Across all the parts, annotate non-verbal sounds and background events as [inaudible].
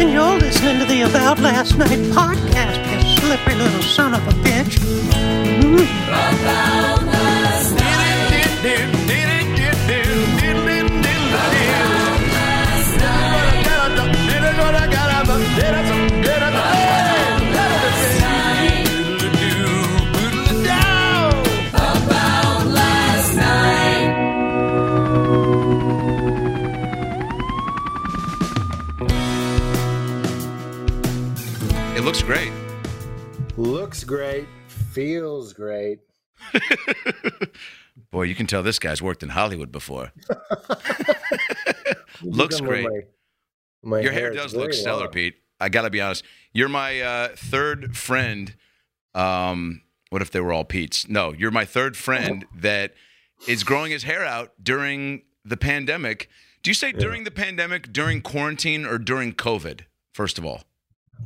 And you're listening to the About Last Night podcast, you slippery little son of a bitch. Mm. It looks great. Looks great, feels great. [laughs] Boy, you can tell this guy's worked in Hollywood before. [laughs] [laughs] looks great. my- my Your hair It's does look stellar. Pete. I got to be honest. You're my uh, third friend. Um, what if they were all Pete's? No, you're my third friend that is growing his hair out during the pandemic. Do you say during the pandemic, during quarantine, or during COVID? First of all,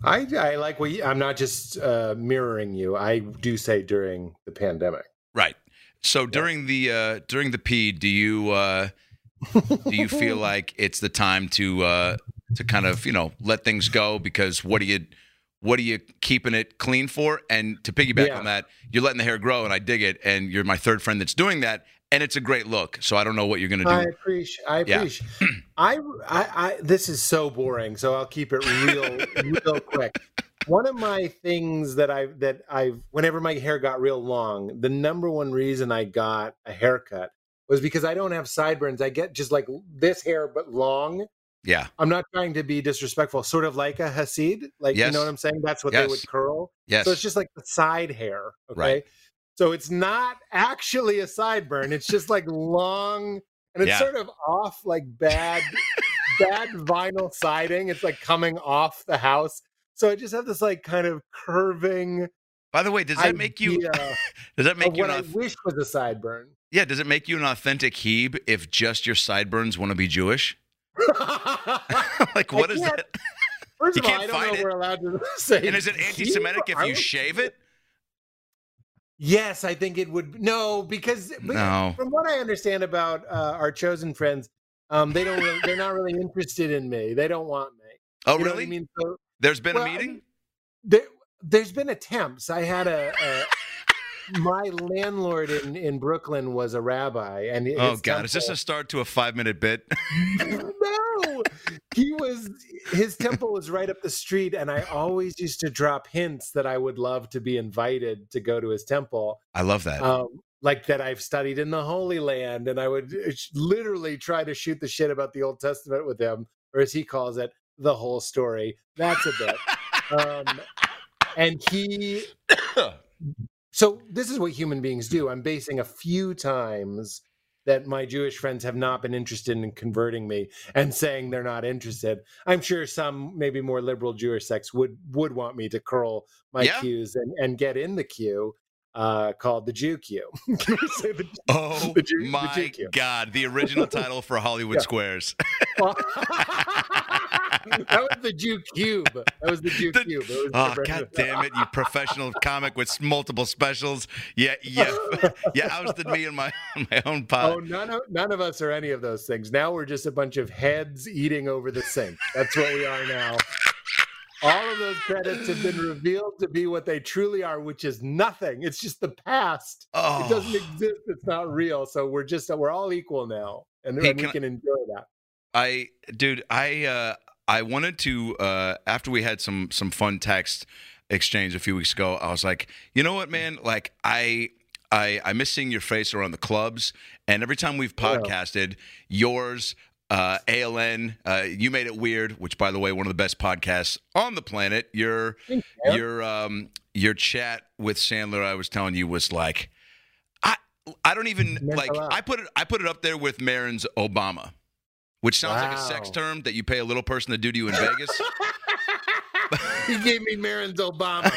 I, I like what you, I'm not just uh, mirroring you. I do say during the pandemic. right. So during the uh, during the P, do you uh, do you feel [laughs] like it's the time to uh, to kind of you know let things go because what are you what are you keeping it clean for? And to piggyback Yeah. on that, you're letting the hair grow, and I dig it. And you're my third friend that's doing that, and it's a great look. So I don't know what you're gonna do. I appreciate. I Yeah. appreciate. [clears throat] I, I, I. This is so boring. So I'll keep it real, [laughs] real quick. One of my things that I that I whenever my hair got real long, the number one reason I got a haircut was because I don't have sideburns. I get just like this hair but long. yeah, I'm not trying to be disrespectful, sort of like a Hasid. Like you know what I'm saying? That's what Yes. they would curl. yes, So it's just like the side hair. Okay. Right. So it's not actually a sideburn. It's just like long and it's Yeah. sort of off like bad bad vinyl siding. It's like coming off the house. So I just have this like kind of curving By the way, does that make you [laughs] does that make you what an I wish was a sideburn. yeah? Does it make you an authentic Hebe if just your sideburns want to be Jewish? [laughs] like what is that? First You of all, can't I don't know find it. we're allowed to [laughs] say. And is it anti-Semitic if you shave it? Yes, I think it would. No, because No. from what I understand about uh, our chosen friends, um, they don't. Really, they're not really interested in me. They don't want me. Oh, You really? I mean, so There's been well, a meeting. there, there's been attempts. I had a. a [laughs] my landlord in, in Brooklyn was a rabbi, and Oh God, is this a start to a five minute bit? [laughs] He was his temple was right up the street, and I always used to drop hints that I would love to be invited to go to his temple. I love that. um, like that I've studied in the Holy Land, and I would uh, literally try to shoot the shit about the Old Testament with him, or as he calls it, the whole story. That's a bit. um, and he, [coughs] so this is what human beings do. I'm basing a few times that my Jewish friends have not been interested in converting me and saying they're not interested. I'm sure some maybe more liberal Jewish sects would would want me to curl my Yeah. cues and, and get in the queue uh, called the Jew queue. [laughs] Say the- oh the Jew- the my Jew queue. God, the original title for Hollywood Squares. [laughs] [laughs] that was the Jew cube. That was the Jew The- cube. It was Oh. God damn it! You professional comic with multiple specials. Yeah, yeah, [laughs] yeah. Ousted me in my [laughs] my own pot. Oh, none of none of us are any of those things. Now we're just a bunch of heads eating over the sink. That's what we are now. All of those credits have been revealed to be what they truly are, which is nothing. It's just the past. Oh. It doesn't exist. It's not real. So we're just we're all equal now, and, Hey, and we can can enjoy that. I, dude, I, uh, I wanted to uh, after we had some some fun text exchange a few weeks ago. I was like, you know what, man? Like, I. I, I miss seeing your face around the clubs, and every time we've podcasted, yours, uh, ALN, uh, you made it weird. Which, by the way, one of the best podcasts on the planet. Your you. your um your chat with Sandler, I was telling you, was like, I I don't even like. I put it I put it up there with Marin's Obama, which sounds like a sex term that you pay a little person to do to you in Vegas. [laughs] he gave me Marin's Obama.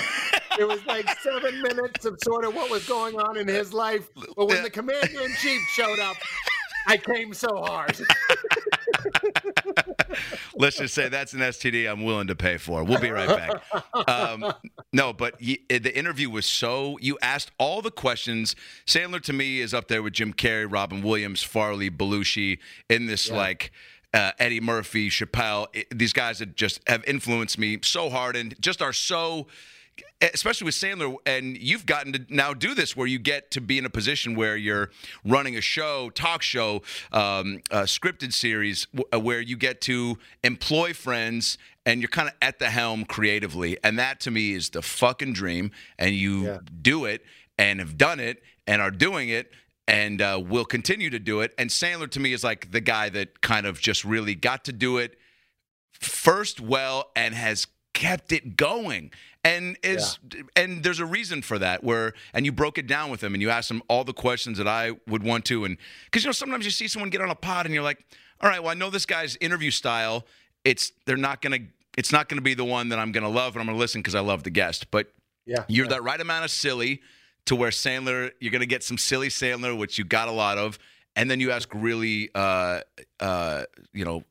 It was like seven minutes of sort of what was going on in his life. But when the commander in chief showed up, I came so hard. [laughs] Let's just say that's an STD I'm willing to pay for. We'll be right back. Um, no, but y the interview was so. You asked all the questions. Sandler to me is up there with Jim Carrey, Robin Williams, Farley, Belushi in this Yeah. like. Uh, Eddie Murphy, Chappelle, i- these guys that just have influenced me so hard and just are so especially with Sandler, and you've gotten to now do this where you get to be in a position where you're running a show, talk show, um, a scripted series, w- uh, where you get to employ friends and you're kind of at the helm creatively. And that to me is the fucking dream. And you Yeah. do it and have done it and are doing it and uh, will continue to do it. And Sandler to me is like the guy that kind of just really got to do it first well and has kept it going and is and there's a reason for that where and you broke it down with him and you asked him all the questions that I would want to. And because you know sometimes you see someone get on a pod and you're like all right well I know this guy's interview style. It's they're not gonna it's not gonna be the one that I'm gonna love and I'm gonna listen because I love the guest. But Yeah. you're that right amount of silly to where Sandler, you're going to get some silly Sandler, which you got a lot of, and then you ask really, uh, uh, you know,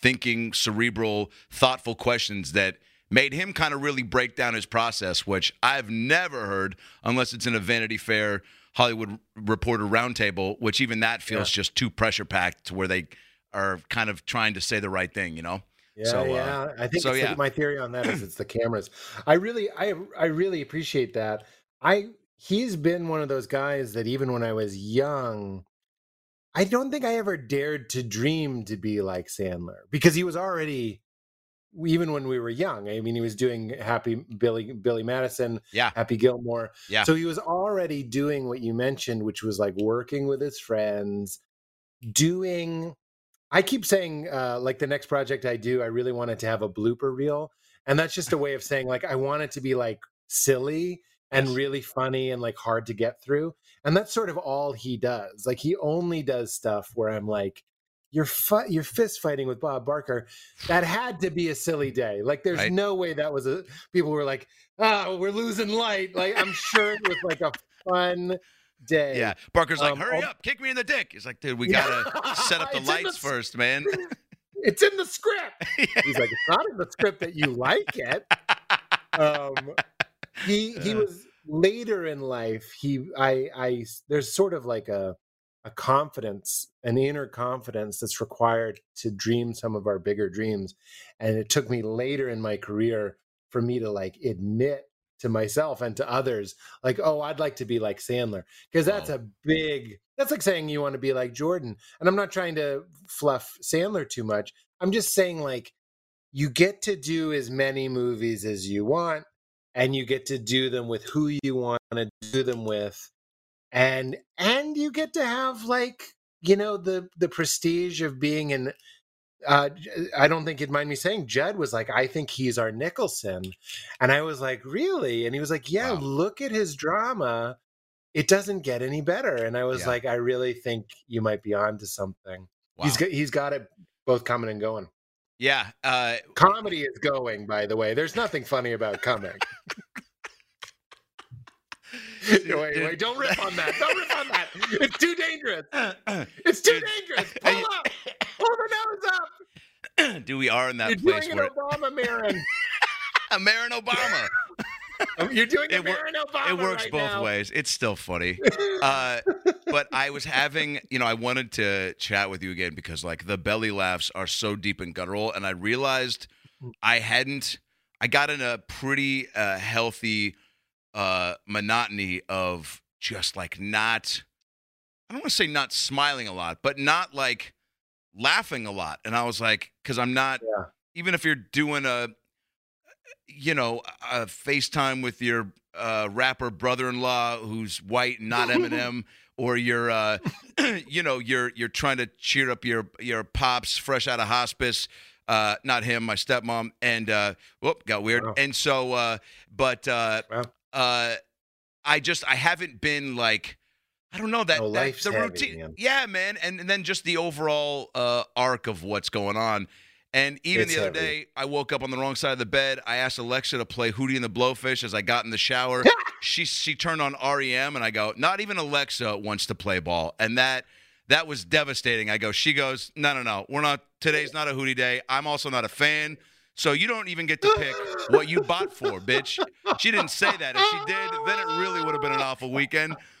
thinking, cerebral, thoughtful questions that made him kind of really break down his process, which I've never heard unless it's in a Vanity Fair Hollywood Reporter roundtable, which even that feels just too pressure packed to where they are kind of trying to say the right thing, you know? Yeah, So, uh, yeah. I think so, the- my theory on that is it's the cameras. I really, I, I really appreciate that. I he's been one of those guys that even when I was young, I don't think I ever dared to dream to be like Sandler because he was already, even when we were young. I mean, he was doing Happy Billy Billy Madison, Yeah. Happy Gilmore. Yeah. So he was already doing what you mentioned, which was like working with his friends, doing. I keep saying, uh, like the next project I do, I really wanted to have a blooper reel, and that's just a way of [laughs] saying, like, I want it to be like silly and really funny and like hard to get through, and that's sort of all he does. Like, he only does stuff where I'm like, you're you're fist fighting with Bob Barker. That had to be a silly day. Like, there's Right. no way that was a. People were like, "Oh, we're losing light." Like, I'm sure it was like a fun day. Yeah. Barker's like, Um, hurry al- up, kick me in the dick. He's like, dude, we gotta set up [laughs] the in the lights first, man. [laughs] It's in the script. [laughs] He's like, it's not in the script that you like it. Um, he he was later in life. He I I there's sort of like a a confidence, an inner confidence that's required to dream some of our bigger dreams. And it took me later in my career for me to like admit to myself and to others, like, oh, I'd like to be like Sandler. Because that's Oh. a big that's like saying you want to be like Jordan. And I'm not trying to fluff Sandler too much. I'm just saying like you get to do as many movies as you want and you get to do them with who you want to do them with and and you get to have like you know the the prestige of being in uh i don't think you'd mind me saying judd was like i think he's our nicholson and i was like really and he was like yeah Wow. look at his drama it doesn't get any better and i was Yeah. like i really think you might be on to something Wow. he's got he's got it both coming and going yeah. Uh, comedy is going by the way there's nothing funny about coming wait wait don't rip on that don't rip on that it's too dangerous [coughs] it's too dangerous [coughs] pull up pull the nose up [coughs] do we are in that you're place doing where an obama marin a [laughs] Marin Obama. [laughs] you're doing a It wor- marin obama it works right both now. ways. It's still funny. [laughs] Uh, but I was having, you know, I wanted to chat with you again because like the belly laughs are so deep and guttural, and I realized I hadn't. I got in a pretty uh, healthy uh, monotony of just like not. I don't want to say not smiling a lot, but not like laughing a lot. And I was like, because I'm not. Yeah. Even if you're doing a, you know, a FaceTime with your uh, rapper brother-in-law who's white and not [laughs] Eminem, or you're, uh, [clears throat] you know, you're you're trying to cheer up your your pops fresh out of hospice. Uh, not him, my stepmom, and uh, whoop, got weird. Wow. And so, uh, but uh, Wow. Uh, I just I haven't been like. I don't know that, Oh, that the heavy, routine. man. Yeah, man, and, and then just the overall uh, arc of what's going on. And even It's the other heavy. day, I woke up on the wrong side of the bed. I asked Alexa to play Hootie and the Blowfish as I got in the shower. [laughs] she she turned on REM, and I go, not even Alexa wants to play ball, and that that was devastating. I go, she goes, no, no, no, we're not. Today's not a Hootie day. I'm also not a fan. So you don't even get to pick what you bought for, bitch. She didn't say that. If she did, then it really would have been an awful weekend. [laughs]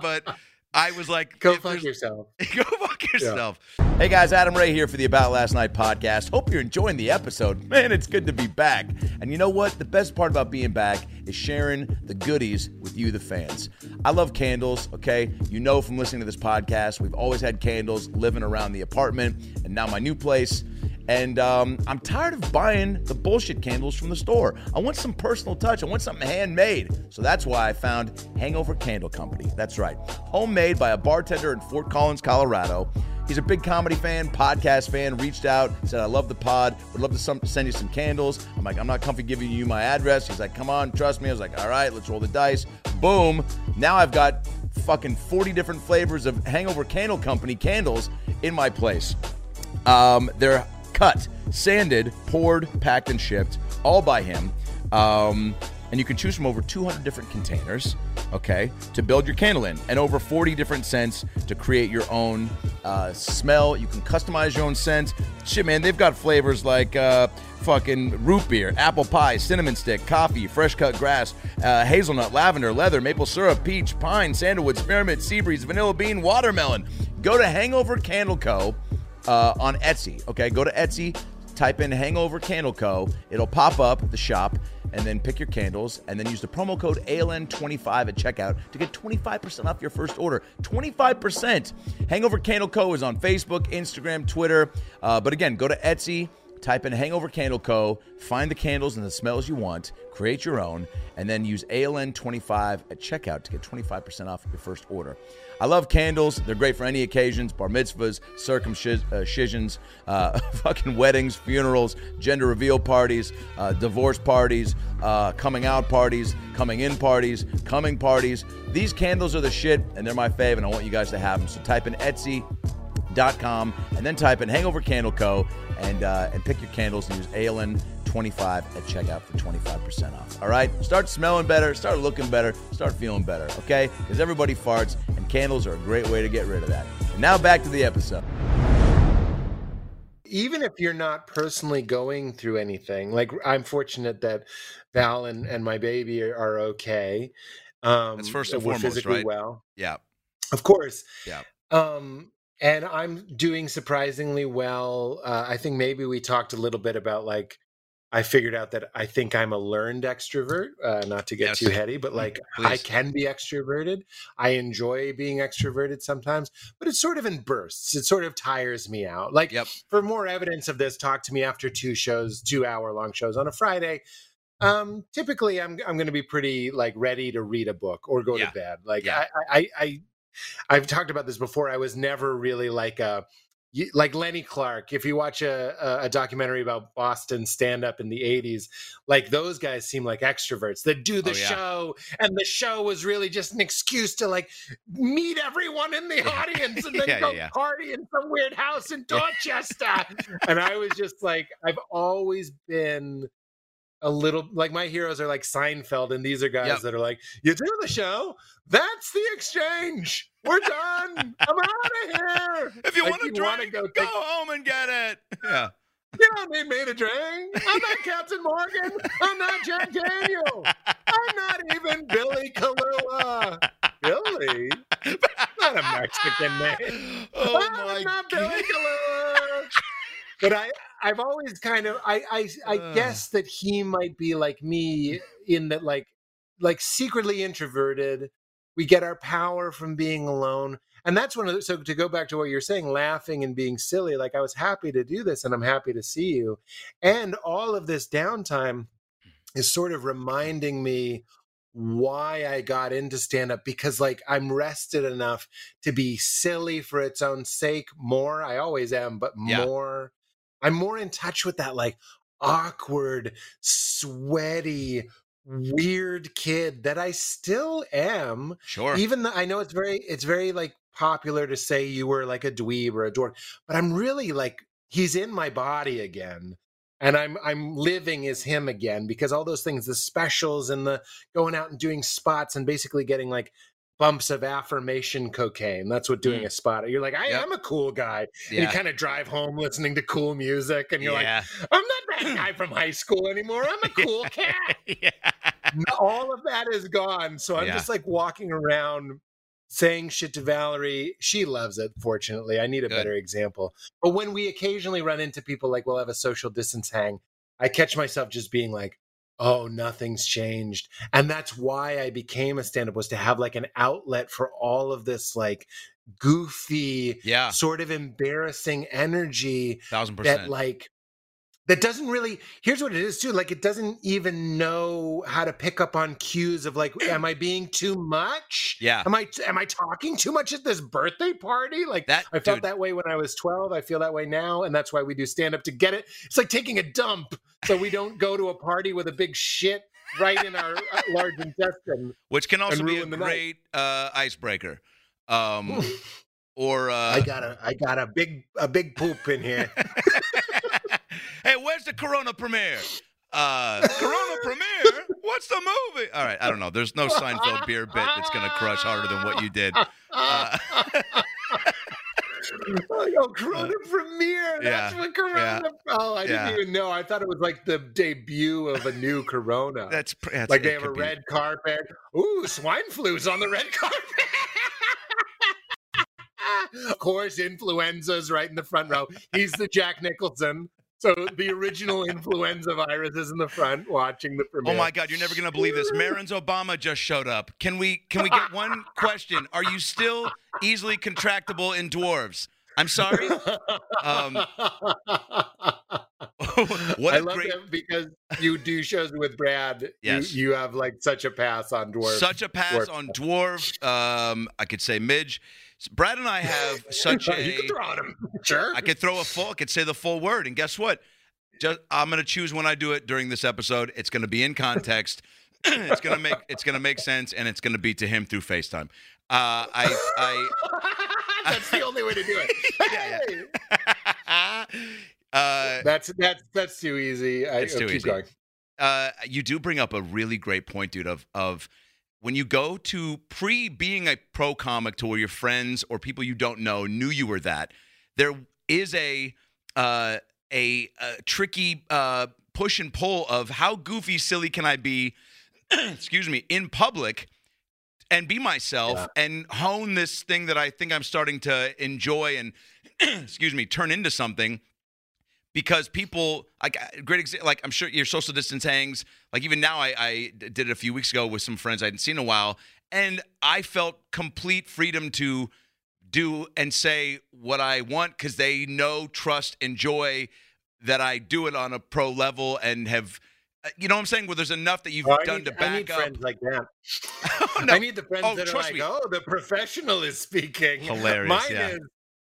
but I was like, Go fuck yourself. [laughs] Go fuck yourself. Hey guys, Adam Ray here for the About Last Night podcast. Hope you're enjoying the episode. Man, it's good to be back. And you know what? The best part about being back is sharing the goodies with you, the fans. I love candles, okay? You know from listening to this podcast, we've always had candles living around the apartment and now my new place. And um, I'm tired of buying the bullshit candles from the store. I want some personal touch. I want something handmade. So that's why I found Hangover Candle Company. That's right. Homemade by a bartender in Fort Collins, Colorado. He's a big comedy fan, podcast fan, reached out, said, I love the pod, would love to some, send you some candles. I'm like, I'm not comfy giving you my address. He's like, come on, trust me. I was like, all right, let's roll the dice. Boom. Now I've got fucking 40 different flavors of Hangover Candle Company candles in my place. Um, they're cut, sanded, poured, packed, and shipped, all by him. Um, and you can choose from over 200 different containers, okay, to build your candle in, and over 40 different scents to create your own uh, smell. You can customize your own scent. Shit, man, they've got flavors like uh, fucking root beer, apple pie, cinnamon stick, coffee, fresh cut grass, uh, hazelnut, lavender, leather, maple syrup, peach, pine, sandalwood, spearmint, sea breeze, vanilla bean, watermelon. Go to Hangover Candle Co. Uh, on Etsy. Okay, go to Etsy, type in Hangover Candle Co. It'll pop up the shop, and then pick your candles, and then use the promo code ALN25 at checkout to get 25% off your first order. 25%. Hangover Candle Co. is on Facebook, Instagram, Twitter. Uh, but again, go to Etsy. Type in Hangover Candle Co., find the candles and the smells you want, create your own, and then use ALN25 at checkout to get 25% off your first order. I love candles. They're great for any occasions bar mitzvahs, circumcisions, uh, [laughs] fucking weddings, funerals, gender reveal parties, uh, divorce parties, uh, coming out parties, coming in parties, coming parties. These candles are the shit, and they're my fave, and I want you guys to have them. So type in Etsy com and then type in Hangover Candle Co. and uh, and pick your candles and use ALN 25 at checkout for 25% off. All right? Start smelling better, start looking better, start feeling better, okay? Because everybody farts and candles are a great way to get rid of that. And now back to the episode. even if you're not personally going through anything, like I'm fortunate that Val and, and my baby are, okay. Um, That's first and foremost, physically right? well, Yeah. of course. Yeah. Um, and I'm doing surprisingly well. Uh, I think maybe we talked a little bit about like I figured out that I think I'm a learned extrovert. Uh, not to get Yes. too heady, but like I can be extroverted. I enjoy being extroverted sometimes, but it's sort of in bursts. It sort of tires me out. Like Yep. for more evidence of this, talk to me after two shows, two hour long shows on a Friday. Um, typically, I'm I'm going to be pretty like ready to read a book or go Yeah. to bed. Like Yeah. I, I I I've talked about this before. I was never really like a you- like Lenny Clarke. If you watch a a, documentary about Boston stand up in the '80s, like those guys seem like extroverts that do the Oh, yeah. show, and the show was really just an excuse to like meet everyone in the [laughs] audience and then Yeah, go yeah, yeah. party in some weird house in Dorchester. and I was just like, I've always been a little like my heroes are like Seinfeld, and these are guys Yep. that are like, you do the show, that's the exchange. We're done. I'm out of here. [laughs] If you Like, want to you wanna drink, go go, take- home and get it. [laughs] Yeah. You don't need me to drink. I'm not [laughs] Captain Morgan. I'm not Jack Daniel. I'm not even Billy Kahlua. Billy? Not a Mexican name. Oh I'm my not god. Billy Kahlua. But I, I've always kind of, I, I, I Ugh. guess that he might be like me in that, like, like secretly introverted. We get our power from being alone, and that's one of the. So to go back to what you're saying, laughing and being silly. Like I was happy to do this, and I'm happy to see you, and all of this downtime is sort of reminding me why I got into stand up because like I'm rested enough to be silly for its own sake more. I always am, but Yeah. more I'm more in touch with that like awkward, sweaty, weird kid that I still am. Sure. Even though I know it's very it's very like popular to say you were like a dweeb or a dork, but I'm really like he's in my body again and i'm i'm living as him again because all those things the specials and the going out and doing spots and basically getting like bumps of affirmation cocaine that's what doing a spot you're like i Mm. Yep. am a cool guy Yeah. you kind of drive home listening to cool music and you're yeah. like i'm not that guy [laughs] from high school anymore i'm a cool cat [laughs] yeah. all of that is gone. So I'm just like walking around saying shit to Valerie. She loves it, fortunately. I need a Good. better example. But when we occasionally run into people, like we'll have a social distance hang, I catch myself just being like, oh, nothing's changed. And that's why I became a stand up was to have like an outlet for all of this like goofy, Yeah. sort of embarrassing energy Thousand that percent. like that doesn't really here's what it is too like it doesn't even know how to pick up on cues of like am i being too much Yeah. am i am i talking too much at this birthday party like That i felt dude, that way when i was 12 i feel that way now and that's why we do stand up to get it it's like taking a dump so we don't go to a party with a big shit right in our uh, large intestine which can also be a ruin the night. great uh, icebreaker. Um, [laughs] or uh, i got a i got a big a big poop in here [laughs] hey, where's the Corona premiere? Uh, Corona premiere? What's the movie? All right, I don't know. There's no Seinfeld beer bit that's gonna crush harder than what you did. Uh, Oh, yo, Corona premiere. That's Yeah, what Corona. Oh, I yeah. didn't even know. I thought it was like the debut of a new Corona. that's, that's like they have a be. red carpet. Ooh, swine flu's on the red carpet. [laughs] of course, influenza's right in the front row. He's the Jack Nicholson. So the original influenza virus is in the front watching the premiere. Oh my God, you're never gonna believe this. Marin's Obama just showed up. Can we can we get one [laughs] question? Are you still easily contractable in dwarves? I'm sorry. Um, [laughs] what I love great that because you do shows with Brad. Yes. You, you have like such a pass on dwarf. such a pass dwarf. on dwarf. Um, I could say midge. Brad and I have [laughs] such a. you can throw on him. [laughs] Sure. I could throw a full. I could say the full word, and guess what? Just I'm gonna choose when I do it during this episode. It's gonna be in context. [clears throat] it's gonna make it's gonna make sense, and it's gonna be to him through FaceTime. Uh, I I. [laughs] that's the only way to do it. Yeah, Hey! uh, That's that's that's too easy. I, It's oh, too keep easy. going. uh, you do bring up a really great point, dude. Of of when you go to pre being a pro comic to where your friends or people you don't know knew you were that. There is a uh, a, a tricky uh, push and pull of how goofy, silly can I be? [clears throat] excuse me, in public. And be myself Yeah. and hone this thing that I think I'm starting to enjoy and, [clears throat] excuse me, turn into something because people like uh, great example like i'm sure your social distance hangs like even now I, I did it a few weeks ago with some friends i hadn't seen in a while and i felt complete freedom to do and say what i want because they know trust enjoy that i do it on a pro level and have uh, you know what i'm saying Well, there's enough that you've Oh, I done need, to I need up friends like that. [laughs] No. I need the friends Oh, that are trust like, me. oh, the professional is speaking. [laughs] Hilarious, Mine yeah. is,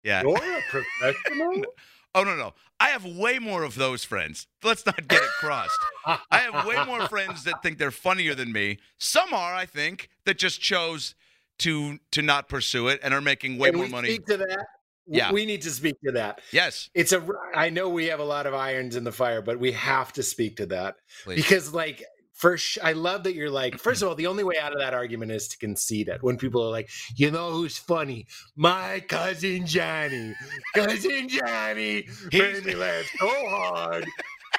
yeah you're a professional? [laughs] oh no no i have way more of those friends let's not get it crossed I have way more friends that think they're funnier than me. Some are, I think, that just chose to to not pursue it and are making way Can more we money. speak to that? Yeah. We need to speak to that. Yes, It's a, I know we have a lot of irons in the fire, but we have to speak to that. please. because like first i love that you're like first of [clears throat] all the only way out of that argument is to concede it. When people are like you know who's funny? My cousin johnny. Cousin johnny. Made He's- me laugh so hard.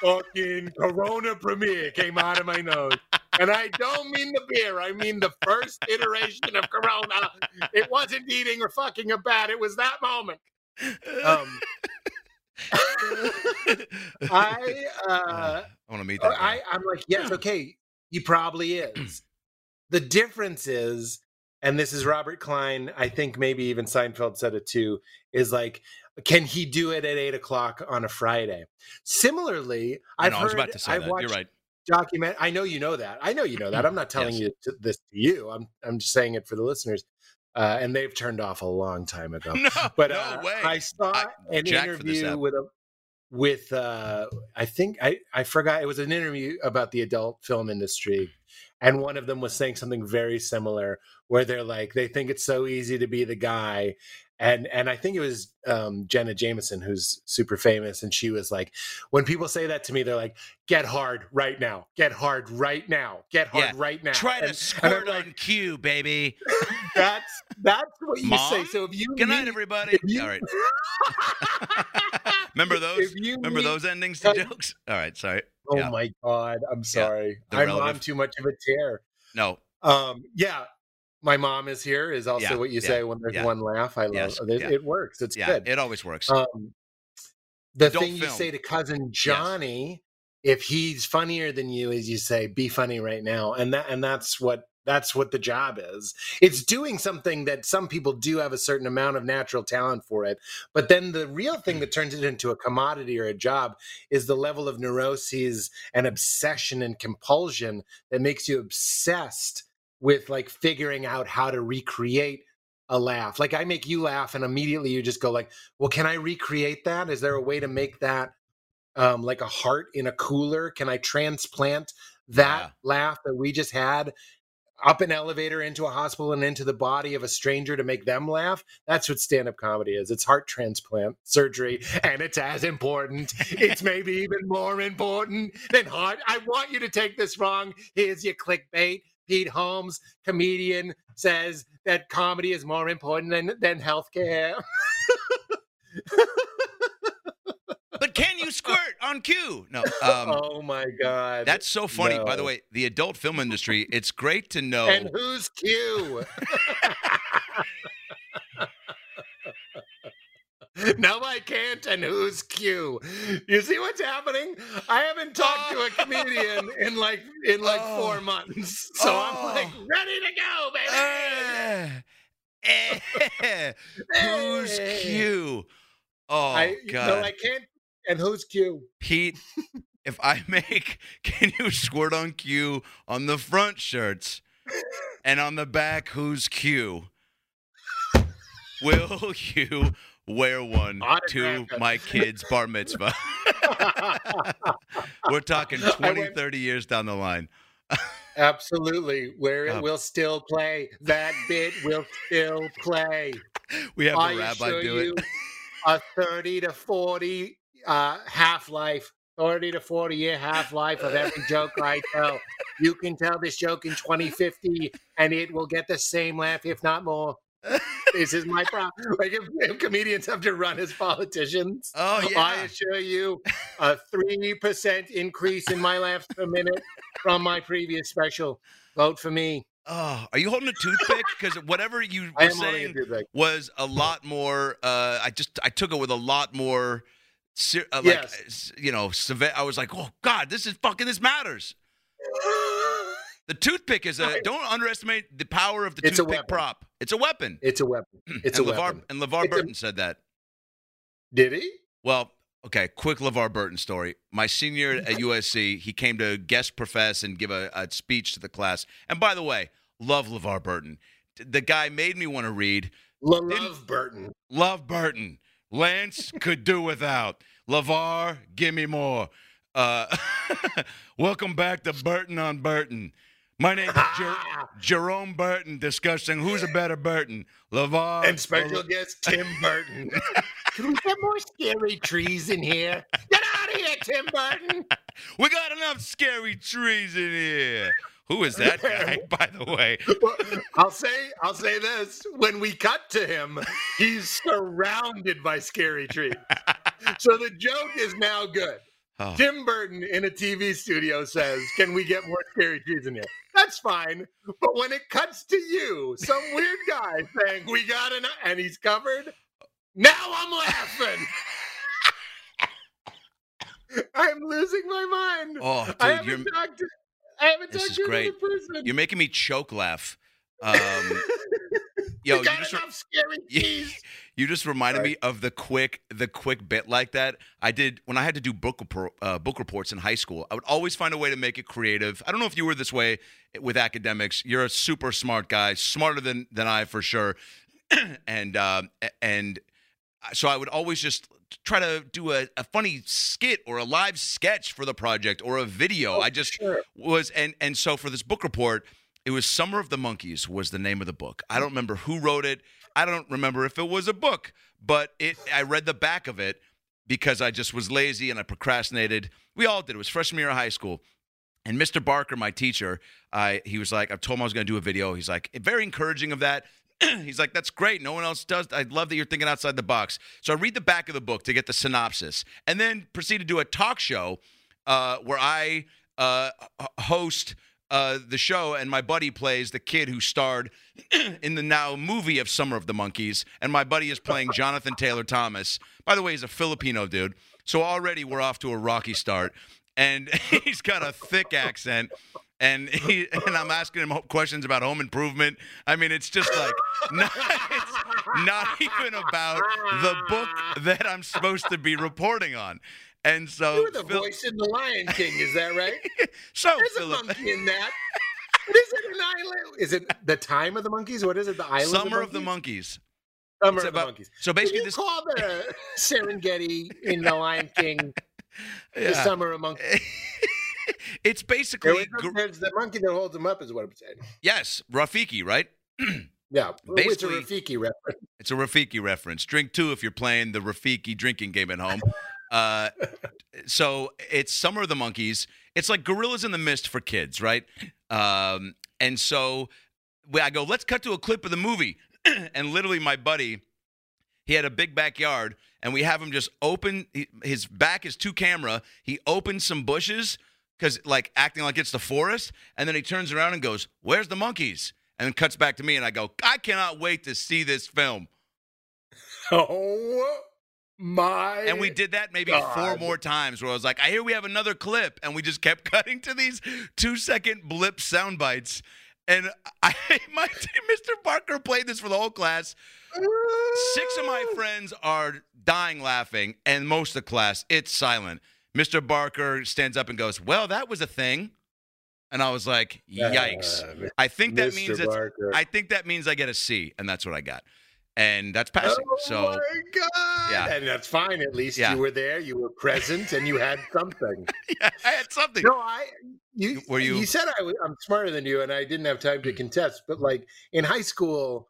Fucking corona premiere came out of my nose. And i don't mean the beer. I mean the first iteration of corona. It wasn't eating or fucking about. It was that moment. Um i [laughs] uh I want to meet that. I. I'm like, yes, okay, he probably [clears throat] is. the difference is, and this is Robert Klein, I think maybe even Seinfeld said it too, is like, can he do it at eight o'clock on a Friday? Similarly, I I've know, I heard, was about to say I've that. watched You're right. document. I know you know that. I know you know that. [clears throat] I'm not telling Yes. you to, this to you. I'm I'm just saying it for the listeners. Uh, and they've turned off a long time [laughs] ago. No, But no uh, way. I saw I- an Jack interview with a with uh I think I I forgot it was an interview about the adult film industry and one of them was saying something very similar where they're like they think it's so easy to be the guy and and I think it was um, Jenna Jameson who's super famous, and she was like, when people say that to me, they're like, "Get hard right now, get hard right now, get hard Yeah. right now." Try to And- and squirt like, on cue, baby. [laughs] That's that's what you say. So if you Good night, everybody. you- All right. [laughs] [laughs] Remember those? You Remember those endings to jokes? All right, sorry. Oh Yeah. my god, I'm sorry. the I'm relative. on too much of a tear. No. Um, yeah, my mom is here. Is also Yeah, what you yeah, say when there's yeah. one laugh. I love Yes, it. yeah. It works. It's Yeah, good. it always works. um, the Adult thing you say to cousin Johnny, if he's funnier than you, is you say, "Be funny right now," and that and that's what that's what the job is. It's doing something that some people do have a certain amount of natural talent for it, but then the real thing that turns it into a commodity or a job is the level of neuroses and obsession and compulsion that makes you obsessed with like figuring out how to recreate a laugh. Like I make you laugh and immediately you just go like, "Well, can I recreate that? Is there a way to make that um like a heart in a cooler? Can I transplant that Yeah. laugh that we just had up an elevator into a hospital and into the body of a stranger to make them laugh? That's what stand-up comedy is. It's heart transplant surgery and it's as important. it's maybe even more important than heart. I want you to take this wrong. Here's your clickbait. Pete Holmes, comedian, says that comedy is more important than than healthcare. [laughs] But can you squirt on cue? No. Um, [laughs] oh my god, that's so funny. By the way, the adult film industry, it's great to know. and who's Q? [laughs] no, I can't. And who's Q? You see what's happening? I haven't talked to a [laughs] comedian in like in like Oh. four months, so I'm like Oh. ready to go, baby. Eh, eh, Who's Q? Oh I God, no, I can't. And who's Q? Pete. If I [laughs] make can you squirt on Q on the front shirts and on the back, who's Q? Will you wear one to my kid's bar mitzvah? [laughs] We're talking 20, went- 30 years down the line. Absolutely, where it Oh. will still play. That bit will still play. [laughs] We have I the rabbi do it. a thirty to forty uh, half life, thirty to forty year half life of every joke I tell. You can tell this joke in twenty fifty, and it will get the same laugh, if not more. [laughs] this is my problem. Like if, if comedians have to run as politicians, Oh yeah, I assure you, [laughs] a three percent increase in my laughs per minute from my previous special. Vote for me. Oh, are you holding a toothpick? Because whatever you were am holding a saying was a lot more. Uh, I just I took it with a lot more. Ser- Uh, like Yes. you know. I was like, oh God, this is fucking. This matters. [laughs] The toothpick is a. Right. Don't underestimate the power of the It's toothpick prop. It's a weapon. It's a weapon. [clears throat] It's and a LeVar, weapon. And LeVar It's a- Burton said that. Did he? Well, okay, quick LeVar Burton story. My senior at USC, [laughs] he came to guest profess and give a, a speech to the class. And by the way, love LeVar Burton. The guy made me want to read. Love Burton. Love Burton. Lance could do without. LeVar, give me more. Uh, [laughs] welcome back to Burton on Burton. My name is Jer- [laughs] Jerome Burton discussing who's a better Burton, LeVar. and special or- guest Tim [laughs] Burton. Can we get more scary trees in here? Get out of here, Tim Burton. We got enough scary trees in here. Who is that guy, by the way? Well, I'll say, I'll say this: when we cut to him, he's surrounded by scary trees. [laughs] So the joke is now good. Oh, Tim Burton in a TV studio says, "Can we get more scary trees in here?" That's fine, but when it cuts to you, some weird guy saying, "We got an," and he's covered. Now I'm laughing. [laughs] I'm losing my mind. oh I dude, you're, haven't talked to. I haven't This talked to great. another person. you're making me choke laugh. Um, [laughs] yo, you you just, enough scary [laughs] trees. you just reminded Sorry. me of the quick the quick bit like that I did when I had to do book repro- uh, book reports in high school. I would always find a way to make it creative. I don't know if you were this way with academics. You're a super smart guy, smarter than than I for sure. [clears throat] and a- and so I would always just try to do a, a funny skit or a live sketch for the project or a video. I just sure. was and and so for this book report, it was Summer of the Monkeys was the name of the book. I don't remember who wrote it. I don't remember if it was a book, but it I read the back of it because I just was lazy and I procrastinated. We all did. It was freshman year of high school. And Mr. Barker, my teacher, I he was like, I told him I was going to do a video. He's like, very encouraging of that. [clears throat] He's like, that's great. No one else does. I love that you're thinking outside the box. So I read the back of the book to get the synopsis, and then proceed to do a talk show uh, where I uh, host uh, the show, and my buddy plays the kid who starred [clears throat] in the now movie of Summer of the Monkeys, and my buddy is playing [laughs] Jonathan Taylor Thomas. By the way, he's a Filipino dude, so already we're off to a rocky start. And [laughs] he's got a thick accent, and he and I'm asking him questions about home improvement. I mean, it's just like [laughs] not, it's not even about the book that I'm supposed to be reporting on. And so, You were the Phil- voice in The Lion King, is that right? [laughs] so There's a monkey in that. [laughs] Is it? An island? Is it the time of the monkeys? What is it? The island? Summer of the monkeys? Monkeys. Summer It's of the monkeys. So basically, this call the [laughs] Serengeti in The Lion King the. Summer of Monkeys? it's basically was- gr- There's the monkey that holds him up, is what I'm saying. yes, Rafiki, right? [clears throat] Yeah, it's a Rafiki reference. It's a Rafiki reference. Drink two if you're playing the Rafiki drinking game at home. Uh, so it's Summer of the Monkeys. It's like Gorillas in the Mist for kids, right? Um, and so I go, let's cut to a clip of the movie. [clears throat] and literally, my buddy, he had a big backyard, and we have him just open his back is to camera. He opens some bushes because, like, acting like it's the forest, and then he turns around and goes, "Where's the monkeys?" And then cuts back to me, and I go, "I cannot wait to see this film." [laughs] Oh my! And we did that maybe four more times where I was like, I hear we have another clip. And we just kept [laughs] cutting to these two second blip sound bites. And [laughs] I, my Mr. Barker played this for the whole class. Six of my friends are dying laughing, and most of the class, it's silent. Mr. Barker stands up and goes, Well, that was a thing. And I was like, Yikes. Uh, I think that Mr. means it's, I think that means I get a C, and that's what I got. And that's passing. Oh so my god! Yeah. and that's fine. At least Yeah. you were there. You were present, and you had [laughs] something. yeah, I had something. No, I you Were you- you said I was, I'm smarter than you, and I didn't have time to contest. But like in high school,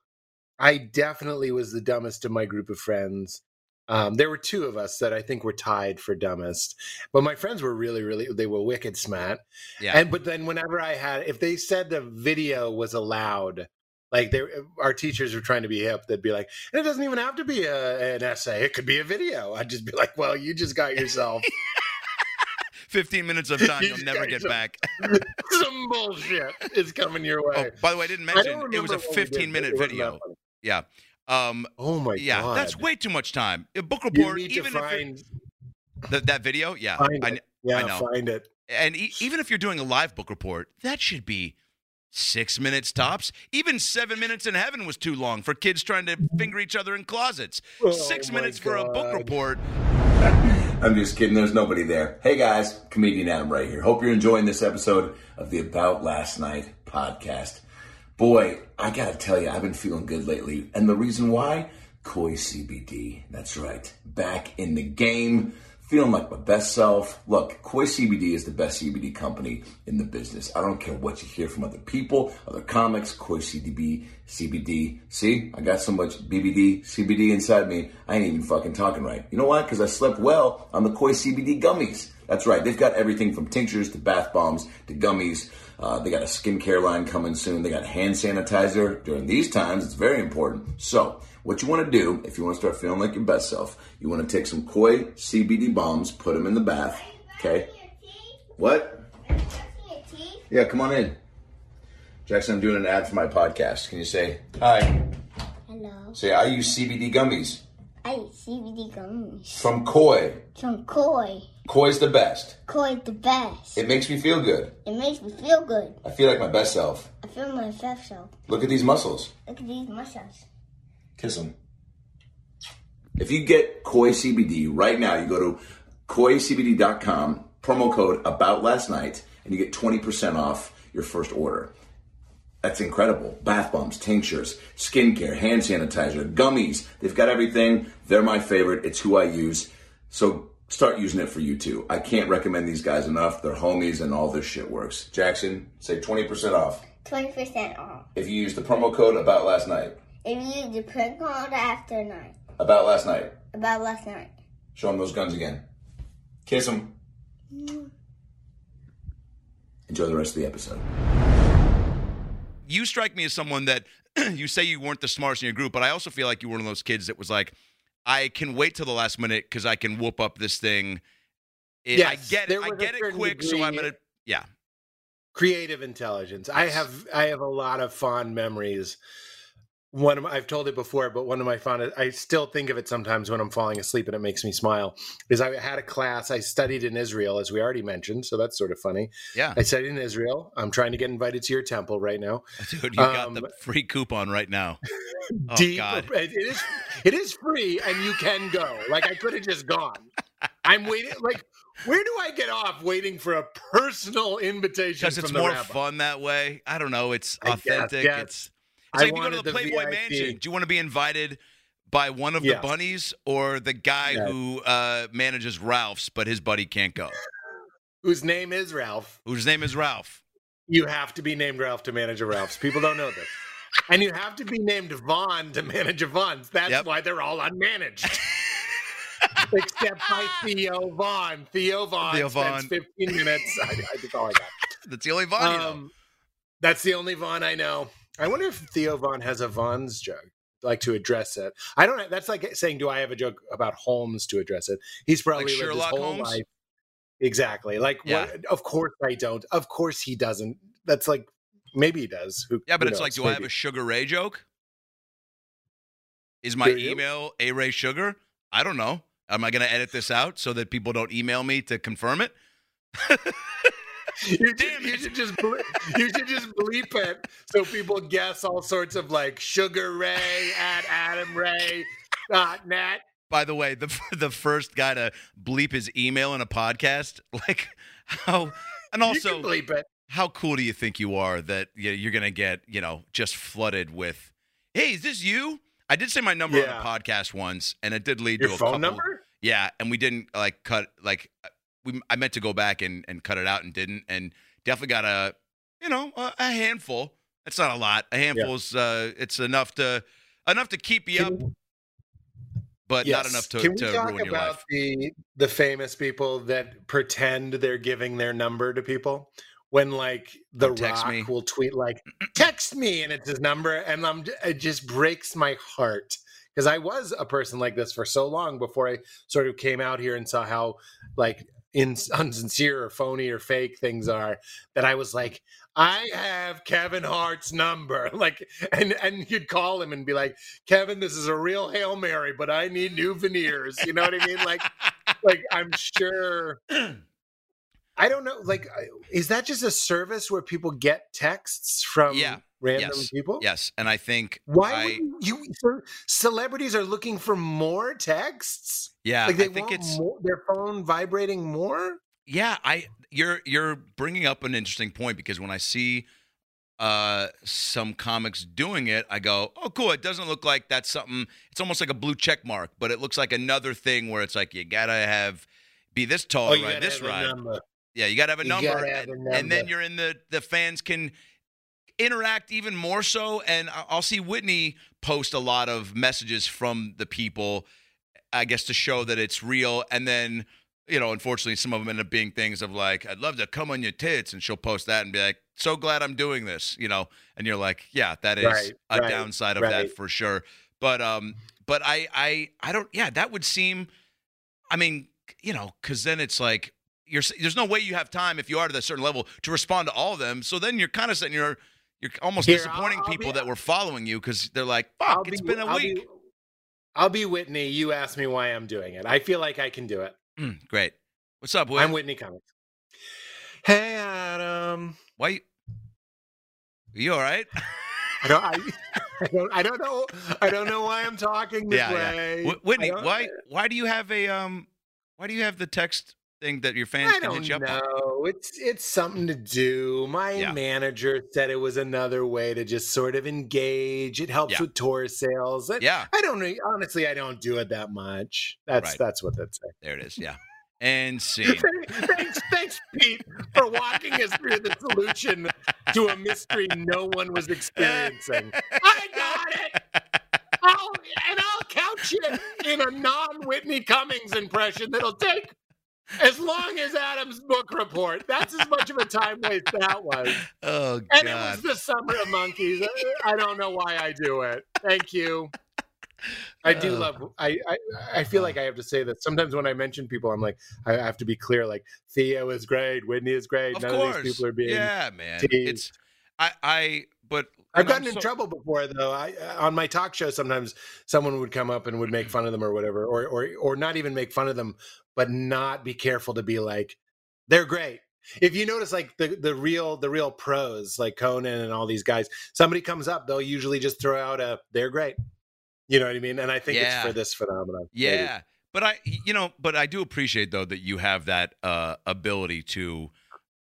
I definitely was the dumbest of my group of friends. Um, there were two of us that I think were tied for dumbest, but my friends were really, really they were wicked smart. Yeah. And but then whenever I had, if they said the video was allowed, like they, our teachers were trying to be hip, they'd be like, it doesn't even have to be a, an essay; it could be a video. I'd just be like, well, you just got yourself [laughs] 15 minutes of time [laughs] You you'll never get yourself- back. [laughs] some bullshit is coming your Oh, way. by the way, I didn't mention don't it was a remember what we did, 15 but minute it wasn't that video. Yeah. Um, Oh my yeah, god! that's way too much time. A book report, even if find, th- that video, yeah. find I, it. Yeah, I know. find it. and e- even if you're doing a live book report, that should be six minutes tops. Even seven minutes in heaven was too long for kids trying to finger each other in closets. Oh six my minutes for a book report. I'm just kidding. There's nobody there. Hey guys, comedian Adam Ray here. Hope you're enjoying this episode of the About Last Night podcast. Boy, I gotta tell you, I've been feeling good lately, and the reason why? Koi CBD. That's right, back in the game, feeling like my best self. Look, Koi CBD is the best CBD company in the business. I don't care what you hear from other people, other comics. Koi CBD, CBD. See, I got so much BBD, CBD inside me. I ain't even fucking talking right. You know why? Because I slept well on the Koi CBD gummies. That's right. They've got everything from tinctures to bath bombs to gummies. Uh, they got a skincare line coming soon. They got hand sanitizer. During these times, it's very important. So, what you want to do if you want to start feeling like your best self, you want to take some Koi CBD bombs, put them in the bath. Okay. What? Yeah, come on in. Jackson, I'm doing an ad for my podcast. Can you say hi? Hello. Say I use CBD gummies I eat CBD gummies from Koi. from Koi. Koi's the best. Koi the best. It makes me feel good. It makes me feel good. I feel like my best self. I feel my best self. Look at these muscles. Look at these muscles. Kiss them. If you get Koi CBD right now, you go to koicbd.com, promo code about last night, and you get 20% off your first order. That's incredible. Bath bombs, tinctures, skincare, hand sanitizer, gummies. They've got everything. They're my favorite. It's who I use. So start using it for you too. I can't recommend these guys enough. They're homies and all this shit works. Jackson, say 20% off 20% off. if you use the promo code about last night. If you use the promo code after night. About last night. About last night. Show them those guns again. Kiss them. Mm. Enjoy the rest of the episode. You strike me as someone that [clears throat] you say you weren't the smartest in your group, but I also feel like you were one of those kids that was like, I can wait till the last minute because I can whoop up this thing. It- I get it. I get it quick, so I'm gonna. Yeah, creative intelligence. I have I have a lot of fond memories. One of my, I've told it before, but one of my fond I still think of it sometimes when I'm falling asleep and it makes me smile. Is I had a class I studied in Israel as we already mentioned, so that's sort of funny. yeah, I studied in Israel. I'm trying to get invited to your temple right now. [laughs] dude, you got Um, the free coupon right now. [laughs] Oh Deep- God, It is it is free and you can go. Like I could have just gone. I'm waiting like where do I get off waiting for a personal invitation because it's more rabbi? fun that way. I don't know. It's guess, authentic. yes. It's I like if you go to the Playboy VIP. Mansion. Do you want to be invited by one of the bunnies or the guy who uh, manages Ralph's, but his buddy can't go? Whose name is Ralph. Whose name is Ralph? You have to be named Ralph to manage a Ralph's. People don't know this. And you have to be named Vaughn to manage a Vons. That's Yep. why they're all unmanaged. [laughs] Except by Theo Von. Theo Von Theo spends Von. 15 minutes. I, I think all I got. [laughs] That's the only Vaughn. Um, that's the only Vaughn I know. I wonder if Theo Von has a Vons joke, like to address it. I don't. That's like saying, "Do I have a joke about Holmes to address it?" He's probably lived Sherlock his whole Holmes? life. Exactly. Like, Yeah. what, of course I don't. Of course he doesn't. That's like maybe he does. Who, Yeah, but who it's like, knows? do I have a Sugar Ray joke? Is my Do you? email a Ray Sugar? I don't know. Am I going to edit this out so that people don't email me to confirm it? [laughs] You should, you should just ble- you should just bleep it so people guess all sorts of like Sugar Ray at AdamRay.net. By the way, the the first guy to bleep his email in a podcast, like how, and also bleep it. how cool do you think you are that you're going to get you know just flooded with, hey, is this you? I did say my number Yeah. on a podcast once, and it did lead Your to a phone couple. number? Yeah, and we didn't like cut like we. I meant to go back and and cut it out and didn't, and definitely got a you know a, a handful. That's not a lot. A handful's uh, it's enough to enough to keep you up, but not enough to, Can we to talk ruin your about life. the the famous people that pretend they're giving their number to people? When like the text Rock me. will tweet like [clears throat] "text me" and it's his number, and I'm it just breaks my heart because I was a person like this for so long before I sort of came out here and saw how like in [laughs] unsincere or phony or fake things are that I was like, I have Kevin Hart's number. [laughs] Like and and you'd call him and be like, Kevin, this is a real Hail Mary, but I need new veneers. You know what I mean? Like like I'm sure [clears throat] I don't know. Like, is that just a service where people get texts from Yeah. random Yes. people? Yes, and I think Why I, you? celebrities are looking for more texts. yeah, like they I think want it's more, their phone vibrating more. Yeah, I you're you're bringing up an interesting point because when I see uh some comics doing it, I go, "Oh, cool! It doesn't look like that's something. It's almost like a blue check mark, but it looks like another thing where it's like you gotta have be this tall Oh, ride this have a ride. number. Yeah, you gotta have a number, have and, a and then you're in the the fans can interact even more so. And I'll see Whitney post a lot of messages from the people, I guess, to show that it's real. And then, you know, unfortunately, some of them end up being things of like, "I'd love to come on your tits," and she'll post that and be like, "So glad I'm doing this," you know. And you're like, "Yeah, that is Right, a right, downside of right. that for sure." But um, but I I I don't. Yeah, that would seem. I mean, you know, because then it's like you're there's no way you have time if you are to that certain level to respond to all of them. So then you're kind of saying you're you're almost Here, disappointing I'll- I'll people be- that were following you because they're like, I'll fuck, it's be- been a I'll week. Be, I'll be Whitney. You ask me why I'm doing it. I feel like I can do it. Mm, great. What's up, Will? I'm Whitney Cummings. Hey, Adam. Why? You, you all right? I don't. I, [laughs] I don't. I don't know. I don't know why I'm talking this yeah, yeah. way. Wh- Whitney, why why do you have a um? Why do you have the text thing that your fans I can hit you up on? know. It's it's something to do. My Yeah. manager said it was another way to just sort of engage. It helps Yeah. with tour sales. I, Yeah, I don't know. Honestly, I don't do it that much. That's Right. that's what that's there it is. Yeah, [laughs] and see. thanks, thanks, Pete, for walking us through the solution to a mystery no one was experiencing. I got it. I'll, and I'll couch it in a non-Whitney Cummings impression that'll take as long as Adam's book report. That's as much of a time waste that was. [laughs] Oh God. And it was the summer of monkeys. I don't know why I do it. Thank you. I do Uh. love. I, I I feel like I have to say that sometimes when I mention people, I'm like I have to be clear. Like Theo is great, Whitney is great. Of None course. of these people are being. yeah, man. teased. It's I I but I've gotten in trouble before though. I on my talk show sometimes someone would come up and would make fun of them or whatever, or or or not even make fun of them, but not be careful to be like, they're great. If you notice, like the the real the real pros, like Conan and all these guys, somebody comes up, they'll usually just throw out a "they're great." You know what I mean? And I think Yeah. it's for this phenomenon. maybe. Yeah. But I, you know, but I do appreciate though that you have that uh, ability to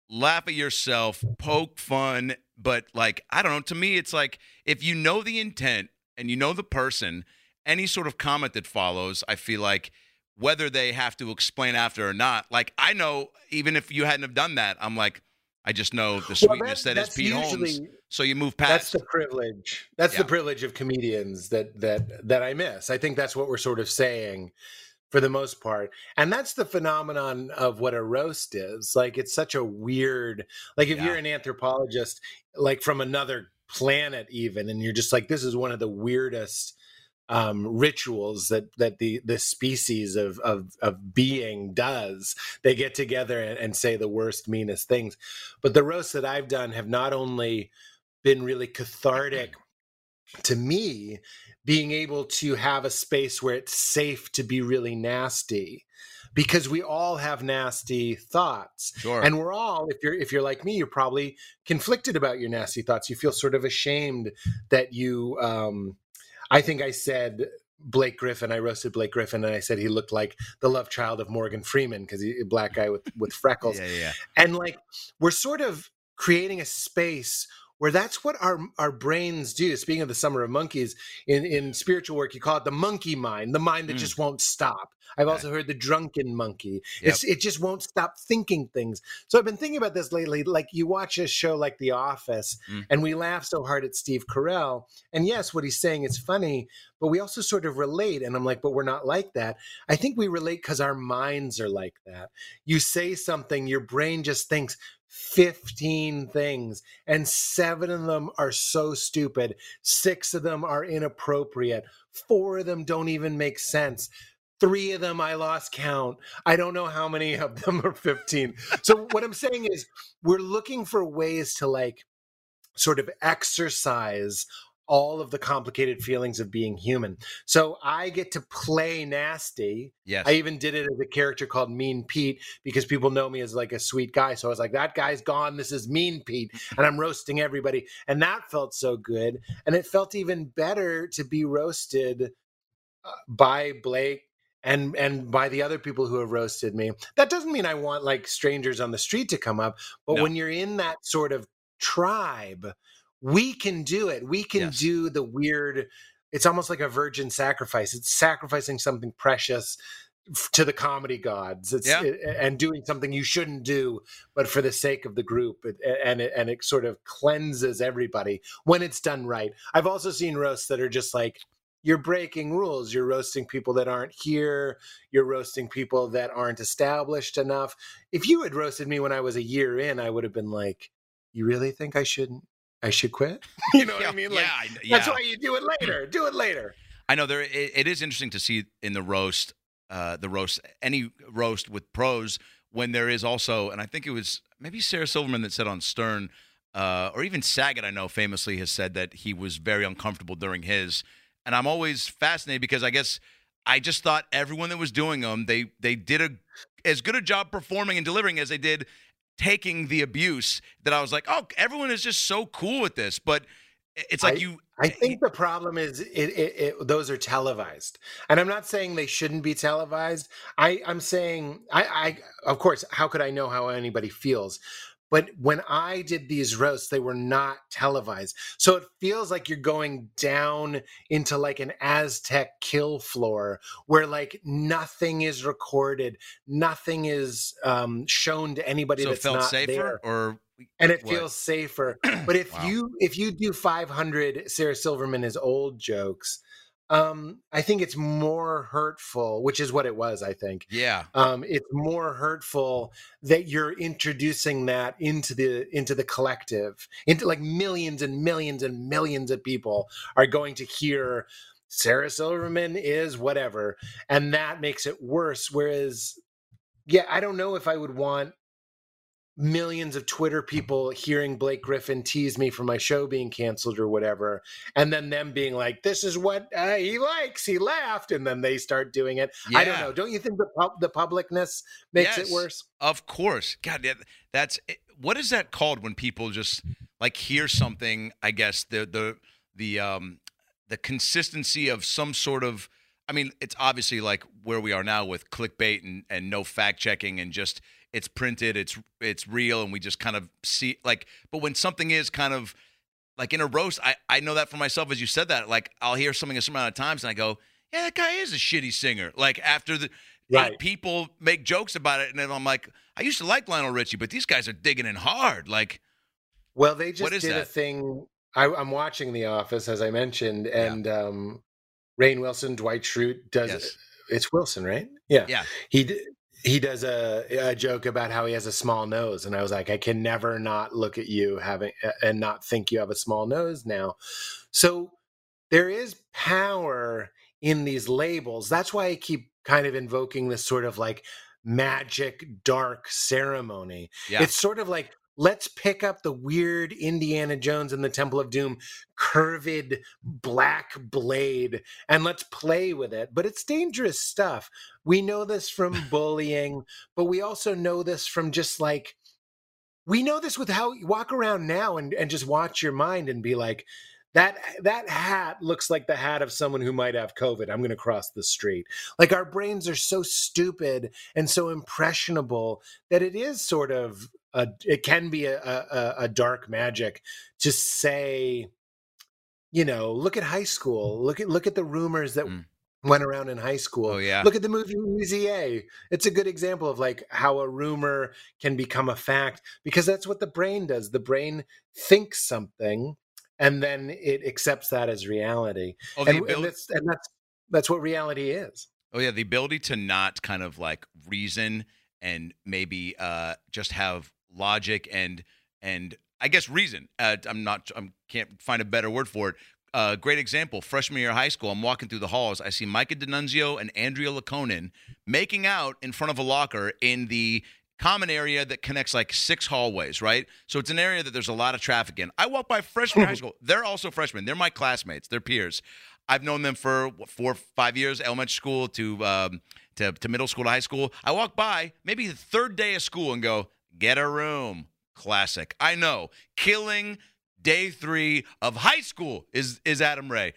laugh at yourself, poke fun, but like I don't know. To me, it's like if you know the intent and you know the person, any sort of comment that follows, I feel like whether they have to explain after or not, like I know even if you hadn't have done that, I'm like I just know the Well, sweetness that- that is Pete Holmes. So you move past. That's the privilege. That's Yeah. the privilege of comedians that that that I miss. I think that's what we're sort of saying for the most part. And that's the phenomenon of what a roast is. Like it's such a weird like if Yeah. you're an anthropologist like from another planet even and you're just like this is one of the weirdest um rituals that that the the species of of of being does they get together and, and say the worst meanest things. But the roasts that i've done have not only been really cathartic to me being able to have a space where it's safe to be really nasty because we all have nasty thoughts. Sure. and we're all if you're if you're like me you're probably conflicted about your nasty thoughts. You feel sort of ashamed that you um i think i said Blake Griffin. I roasted Blake Griffin, and I said he looked like the love child of Morgan Freeman because he a black guy with with [laughs] freckles yeah, yeah, yeah. and like we're sort of creating a space where that's what our our brains do speaking of the summer of monkeys in in spiritual work you call it the monkey mind the mind that Mm. just won't stop i've also heard the drunken monkey. Yep. it's it just won't stop thinking things. So i've been thinking about this lately like you watch a show like the office Mm. and we laugh so hard at steve carell and yes what he's saying is funny but we also sort of relate and i'm like but we're not like that. I think we relate because our minds are like that. You say something your brain just thinks 15 things and seven of them are so stupid six of them are inappropriate four of them don't even make sense three of them i lost count i don't know how many of [laughs] them are 15 so what i'm saying is we're looking for ways to like sort of exercise all of the complicated feelings of being human so i get to play nasty Yes. I even did it as a character called Mean Pete because people know me as like a sweet guy. So I was like, that guy's gone. This is Mean Pete. And I'm roasting everybody. And that felt so good. And it felt even better to be roasted uh, by Blake and and by the other people who have roasted me. That doesn't mean I want like strangers on the street to come up, but No. when you're in that sort of tribe, we can do it. We can Yes. do the weird it's almost like a virgin sacrifice. It's sacrificing something precious to the comedy gods. It's Yeah. it- and doing something you shouldn't do, but for the sake of the group, it, and it, and it sort of cleanses everybody when it's done right. I've also seen roasts that are just like you're breaking rules. You're roasting people that aren't here. You're roasting people that aren't established enough. If you had roasted me when I was a year in, I would have been like, "You really think I shouldn't? I should quit?" [laughs] You know what yeah, I mean? yeah, Like I- that's why you do it later. Do it later. I know there. It, it is interesting to see in the roast, uh, the roast, any roast with pros when there is also, and I think it was maybe Sarah Silverman that said on Stern, uh, or even Saget. I know famously has said that he was very uncomfortable during his, and I'm always fascinated because I guess I just thought everyone that was doing them, they they did a as good a job performing and delivering as they did taking the abuse. That I was like, oh, everyone is just so cool with this, but it's like I- you I eh, think eh the problem is it, it, it those are televised, and I'm not saying they shouldn't be televised. I I'm saying I I of course how could I know how anybody feels, but when I did these roasts, they were not televised, so it feels like you're going down into like an Aztec kill floor where like nothing is recorded, nothing is um, shown to anybody so it that's felt not safer, there or and it What? feels safer. [clears throat] But if Wow. you if you do 500 Sarah Silverman is old jokes, um, I think it's more hurtful, which is what it was. I think yeah, um, it's more hurtful that you're introducing that into the into the collective, into like millions and millions and millions of people are going to hear Sarah Silverman is whatever, and that makes it worse. Whereas, yeah, I don't know if I would want millions of Twitter people hearing Blake Griffin tease me for my show being canceled or whatever, and then them being like, "This is what uh, he likes." He laughed, and then they start doing it. I don't know. Don't you think the pub- the publicness makes Yes. it worse? Of course. God, that's eh, what is that called when people just like hear something? I guess the the the um the consistency of some sort of. I mean, it's obviously like where we are now with clickbait and and no fact checking and just it's printed, it's it's real, and we just kind of see like. But when something is kind of like in a roast, I I know that for myself as you said that. Like I'll hear something a certain amount of times and I go, yeah, that guy is a shitty singer. Like after the Right. people make jokes about it, and then I'm like, I used to like Lionel Richie, but these guys are digging in hard. Like, Well, they just What is did a thing. I, I'm watching The Office, as I mentioned, and um, Rainn Wilson, Dwight Schrute does. Yes. It's Wilson, right? Yeah. Yeah. He he does a, a joke about how he has a small nose, and I was like, I can never not look at you having and not think you have a small nose now. So there is power in these labels. That's why I keep kind of invoking this sort of like magic dark ceremony. Yeah. It's sort of like let's pick up the weird Indiana Jones and the Temple of Doom curved black blade and let's play with it. But it's dangerous stuff. We know this from [laughs] bullying, but we also know this from just like we know this with how you walk around now and, and just watch your mind and be like, that that hat looks like the hat of someone who might have COVID. I'm going to cross the street. Like our brains are so stupid and so impressionable that it is sort of a, it can be a, a, a dark magic to say, you know, look at high school. Look at look at the rumors that Mm. went around in high school. Oh, yeah. Look at the movie Easy A. It's a good example of like how a rumor can become a fact because that's what the brain does. The brain thinks something and then it accepts that as reality. oh, and, and that's and that's that's what reality is. oh yeah, the ability to not kind of like reason and maybe uh, just have logic and and I guess reason. Uh, I'm not. I can't find a better word for it. Uh, great example. Freshman year of high school, I'm walking through the halls. I see Micah D'Annunzio and Andrea Laconin making out in front of a locker in the common area that connects like six hallways, right? So it's an area that there's a lot of traffic in. I walk by freshman high school. They're also freshmen. They're my classmates. They're peers. I've known them for what, four, five years, elementary school to, um, to to middle school to high school. I walk by maybe the third day of school and go, get a room. Classic. I know. Killing day three of high school is is Adam Ray.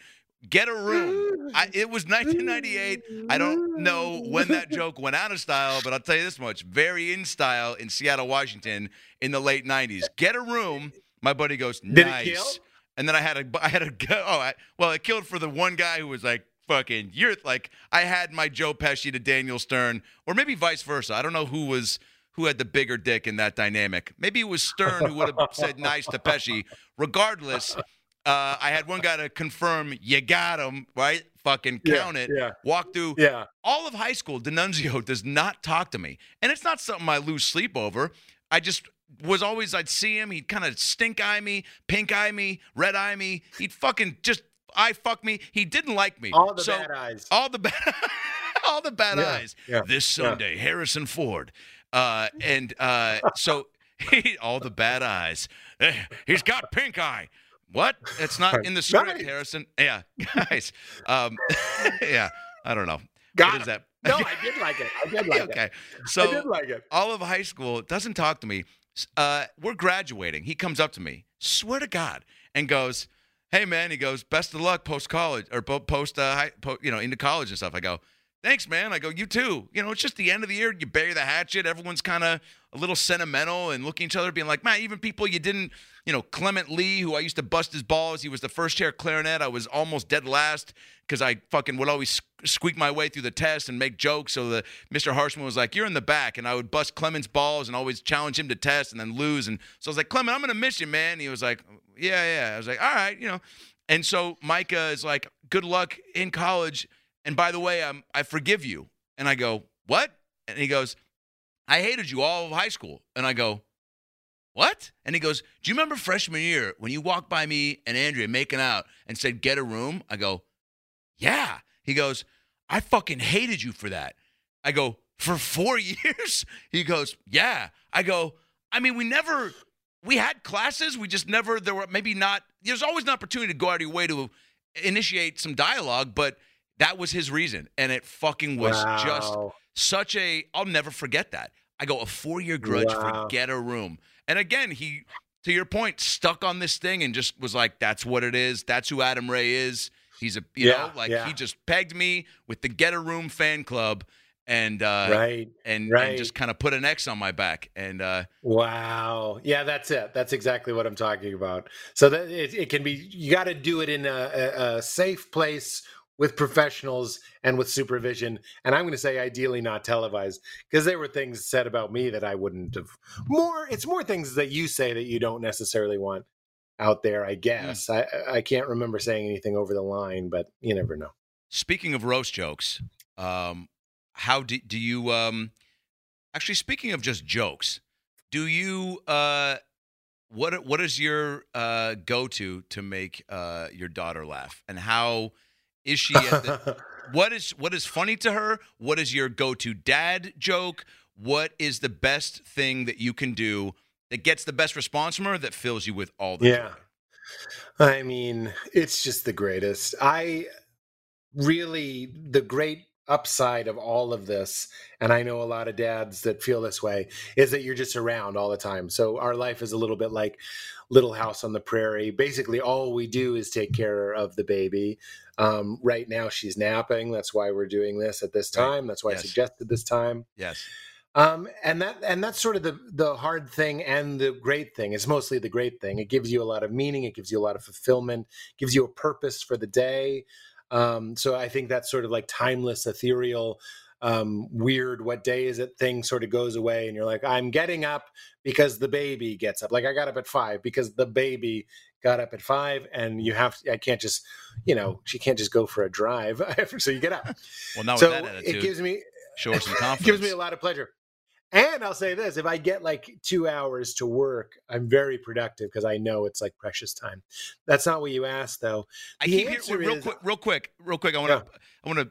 Get a room. I, it was 1998. I don't know when that [laughs] joke went out of style, but I'll tell you this much: very in style in Seattle, Washington, in the late 90s. Get a room. My buddy goes, nice. And then I had a, [laughs] I had a, oh, I, well, it killed for the one guy who was like, fucking, you're like, I had my Joe Pesci to Daniel Stern, or maybe vice versa. I don't know who was, who had the bigger dick in that dynamic. Maybe it was Stern who would have [laughs] said nice to Pesci. Regardless, uh, I had one guy to confirm you got him, right? Fucking Yeah, count it. yeah. Walk through Yeah. all of high school, D'Annunzio [laughs] does not talk to me. And it's not something I lose sleep over. I just was always, I'd see him, he'd kind of stink eye me, pink eye me, red eye me. He'd fucking just eye fuck me. He didn't like me. All the So- bad eyes. All the [laughs] bad, all the bad Yeah, eyes. yeah, This yeah. Sunday, Harrison Ford. Uh, and uh, so he, all the bad eyes. Eh, He's got pink eye. What? It's not in the script, Nice. Harrison. Yeah, [laughs] guys. Um, [laughs] yeah, I don't know. Got what is that? No, I [laughs] did like it. I did like okay. it. I So did like it. all of high school doesn't talk to me. Uh, we're graduating. He comes up to me, swear to God, and goes, "Hey man," he goes, "Best of luck post college or post uh, high, po- you know, into college and stuff." I go, "Thanks, man." I go, "You too." You know, it's just the end of the year. You bury the hatchet. Everyone's kind of a little sentimental and looking each other, being like, "Man, even people you didn't." You know, Clement Lee, who I used to bust his balls. He was the first chair clarinet. I was almost dead last because I fucking would always squeak my way through the test and make jokes. So the Mr. Harshman was like, "You're in the back," and I would bust Clement's balls and always challenge him to test and then lose. And so I was like, "Clement, I'm gonna miss you, man." He was like, "Yeah, yeah." I was like, "All right, you know." And so Micah is like, "Good luck in college." And by the way, I'm I forgive you. And I go, "What?" And he goes, "I hated you all of high school." And I go, "What?" And he goes, "Do you remember freshman year when you walked by me and Andrea making out and said, "Get a room?" I go, "Yeah." He goes, "I fucking hated you for that." I go, "For 4 [laughs] years?" He goes, "Yeah." I go, "I mean, we never we had classes, we just never there were maybe not there's always an opportunity to go out of your way to initiate some dialogue, but that was his reason and it fucking was just such a I'll never forget that. I go a four year grudge Wow. for get a room. And again, he to your point, stuck on this thing and just was like, that's what it is. That's who Adam Ray is. He's a you Yeah, know, like yeah. he just pegged me with the get a room fan club and uh right. and, and just kind of put an X on my back. And uh Wow. Yeah, that's it. That's exactly what I'm talking about. So that it, it can be you got to do it in a, a, a safe place with professionals and with supervision. And I'm going to say ideally not televised because there were things said about me that I wouldn't have. More, it's more things that you say that you don't necessarily want out there. I guess I I can't remember saying anything over the line, but you never know. Speaking of roast jokes, um, how do, do you um, actually? Speaking of just jokes, do you uh, what what is your uh, go to to make uh, your daughter laugh, and how is she? At the, [laughs] what is what is funny to her? What is your go to dad joke? What is the best thing that you can do that gets the best response from her that fills you with all the Yeah. joy? I mean, it's just the greatest. I really, the great upside of all of this, and I know a lot of dads that feel this way, is that you're just around all the time. So our life is a little bit like Little House on the Prairie. Basically, all we do is take care of the baby. Um, right now, she's napping. That's why we're doing this at this time. That's why Yes. I suggested this time. Yes. Um, and that and that's sort of the the hard thing and the great thing. It's mostly the great thing. It gives you a lot of meaning. It gives you a lot of fulfillment. Gives you a purpose for the day. Um, so I think that's sort of like timeless, ethereal, um, weird. What day is it? Thing sort of goes away, and you're like, I'm getting up because the baby gets up. Like I got up at five because the baby got up at five, and you have. I can't just, you know, she can't just go for a drive. [laughs] so you get up. Well, now so with that attitude, [laughs] it gives me her some confidence. gives me a lot of pleasure. And I'll say this: if I get like two hours to work, I'm very productive because I know it's like precious time. That's not what you asked, though. I The keep answer hearing real is- quick, real quick, real quick. I want to, I want to.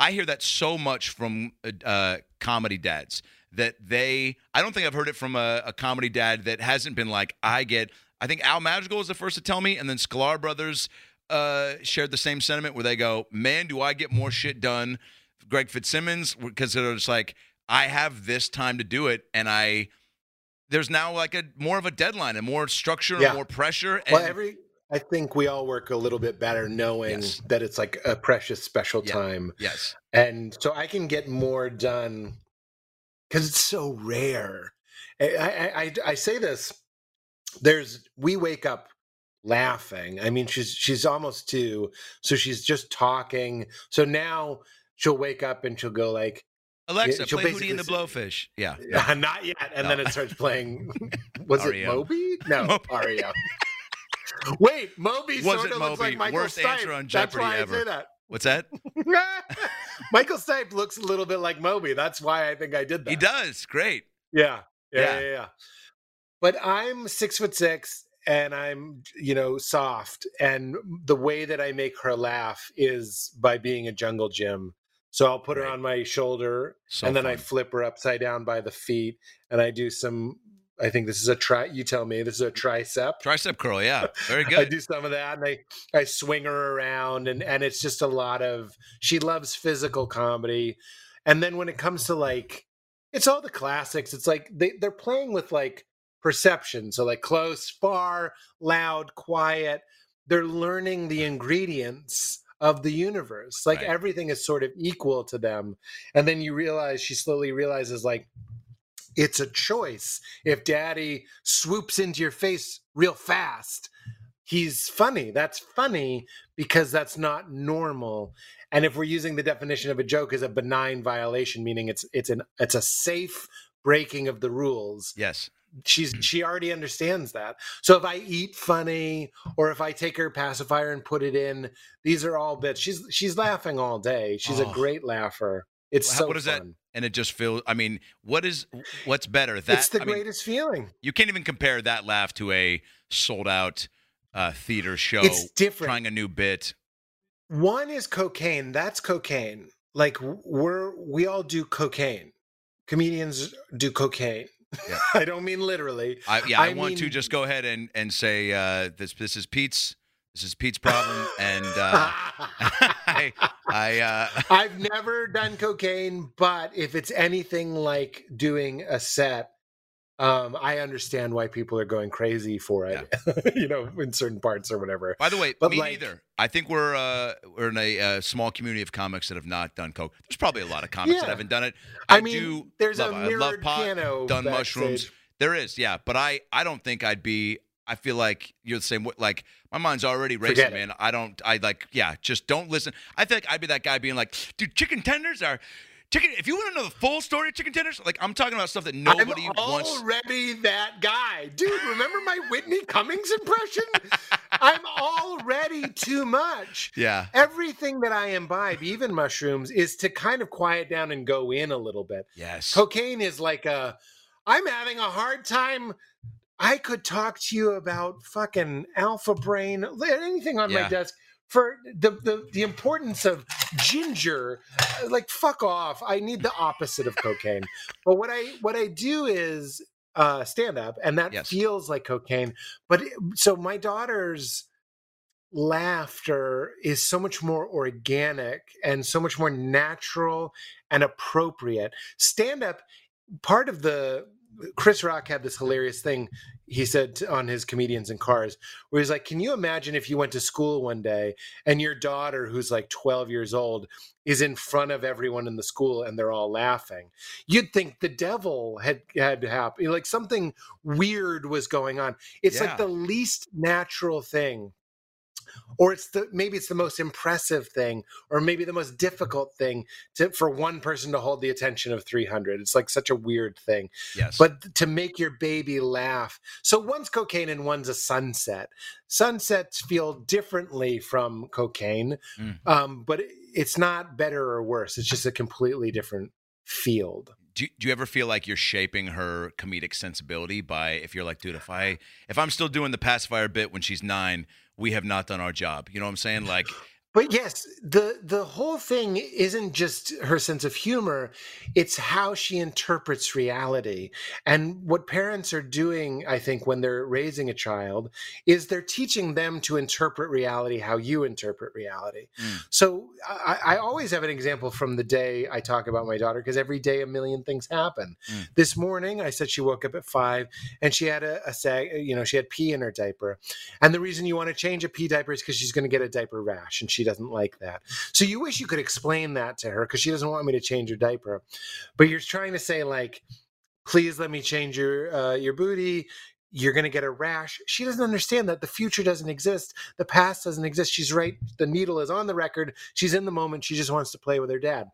I hear that so much from uh, uh, comedy dads that they. I don't think I've heard it from a, a comedy dad that hasn't been like I get. I think Al Madrigal was the first to tell me, and then Sklar Brothers uh, shared the same sentiment where they go, "Man, do I get more shit done?" Greg Fitzsimmons because they're just like, I have this time to do it, and I. There's now like a more of a deadline and more structure and more pressure. And well, every I think we all work a little bit better knowing Yes. that it's like a precious, special Yeah. time, yes, and so I can get more done because it's so rare. I, I, I, I say this. There's we wake up laughing. I mean, she's she's almost two, so she's just talking. So now she'll wake up and she'll go like, Alexa, she'll play Hootie and the Blowfish. [laughs] Yeah. not yet, and No. then it starts playing. [laughs] Was it Moby? No, [laughs] Moby. REM. Wait, Moby Was sort of looks Moby? like Michael Worst Stipe. answer on That's Jeopardy why ever. I say that. What's that? [laughs] [laughs] Michael Stipe looks a little bit like Moby. That's why I think I did that. He does. Great. Yeah. Yeah, Yeah. yeah, yeah. But I'm six foot six and I'm, you know, soft. And the way that I make her laugh is by being a jungle gym. So I'll put her on my shoulder So and then I flip her upside down by the feet and I do some I think this is a tri you tell me this is a tricep. Tricep curl. Yeah. [laughs] Very good. I do some of that and I, I swing her around and, and it's just a lot of she loves physical comedy. And then when it comes to like it's all the classics. It's like they, they're playing with like perception. So like close, far, loud, quiet. they're learning the ingredients of the universe. Like Right. everything is sort of equal to them. And then you realize she slowly realizes like it's a choice. If daddy swoops into your face real fast, he's funny. That's funny because that's not normal. And if we're using the definition of a joke as a benign violation, meaning it's it's an it's a safe breaking of the rules, Yes. she's mm. she already understands that. So if I eat funny or if I take her pacifier and put it in, these are all bits. She's she's laughing all day. She's Oh. a great laugher. It's so what is that? fun. And it just feels. I mean, what is what's better? That it's the I mean, greatest feeling. you can't even compare that laugh to a sold out uh, theater show. It's different. Trying a new bit. One is cocaine. That's cocaine. Like we're we all do cocaine. Comedians do cocaine. Yeah. [laughs] I don't mean literally. I, yeah, I, I want to just go ahead and and say uh, this this is Pete's this is Pete's problem, and uh, [laughs] I I uh, [laughs] I've never done cocaine, but if it's anything like doing a set, um, I understand why people are going crazy for it. [laughs] you know, in certain parts or whatever. By the way, But me like- neither. I think we're uh, we're in a small community of comics that have not done coke. There's probably a lot of comics that haven't done it. I, I, mean, do. there's love, a I love mirrored pot, piano. done mushrooms. There is, yeah, but I I don't think I'd be. I feel like you're the same. way Like my mind's already racing, man. I don't. I like. Yeah, just don't listen. I think I'd be that guy being like, dude, chicken tenders are. Chicken. If you want to know the full story of chicken tenders, like I'm talking about stuff that nobody wants I'm wants. already that guy, dude. Remember my Whitney Cummings impression? I'm already too much. Yeah. Everything that I imbibe, even mushrooms, is to kind of quiet down and go in a little bit. Yes. Cocaine is like a, I'm having a hard time. I could talk to you about fucking alpha brain, anything on my desk for the, the the importance of ginger. uh, Like fuck off. I need the opposite of cocaine. but what I what I do is uh stand up and that Yes. feels like cocaine. But it- so my daughter's laughter is so much more organic and so much more natural and appropriate. Stand up, part of the Chris Rock had this hilarious thing he said to- on his comedians in cars where he's like, Can you imagine if you went to school one day and your daughter, who's like 12 years old, is in front of everyone in the school and they're all laughing? You'd think the devil had had happened, like something weird was going on. It's Yeah. like the least natural thing or it's the maybe it's the most impressive thing or maybe the most difficult thing to for one person to hold the attention of 300 it's like such a weird thing. Yes. but to make your baby laugh so one's cocaine and one's a sunset. Sunsets feel differently from cocaine Mm. um, but it- it's not better or worse. It's just a completely different field do, do you ever feel like you're shaping her comedic sensibility by if you're like dude if i if i'm still doing the pacifier bit when she's nine we have not done our job. You know what i'm saying? Like But yes, the the whole thing isn't just her sense of humor, it's how she interprets reality. And what parents are doing, I think, when they're raising a child, is they're teaching them to interpret reality how you interpret reality. Mm. So I, I always have an example from the day I talk about my daughter, because every day a million things happen. Mm. This morning, I said she woke up at five and she had a, a sag, you know, she had pee in her diaper. And the reason you want to change a pee diaper is because she's going to get a diaper rash and she doesn't like that. So you wish you could explain that to her because she doesn't want me to change her diaper. But you're trying to say, like, please let me change your uh, your booty. You're to get a rash. She doesn't understand that the future doesn't exist. The past doesn't exist. She's right. The needle is on the record. She's in the moment. She just wants to play with her dad.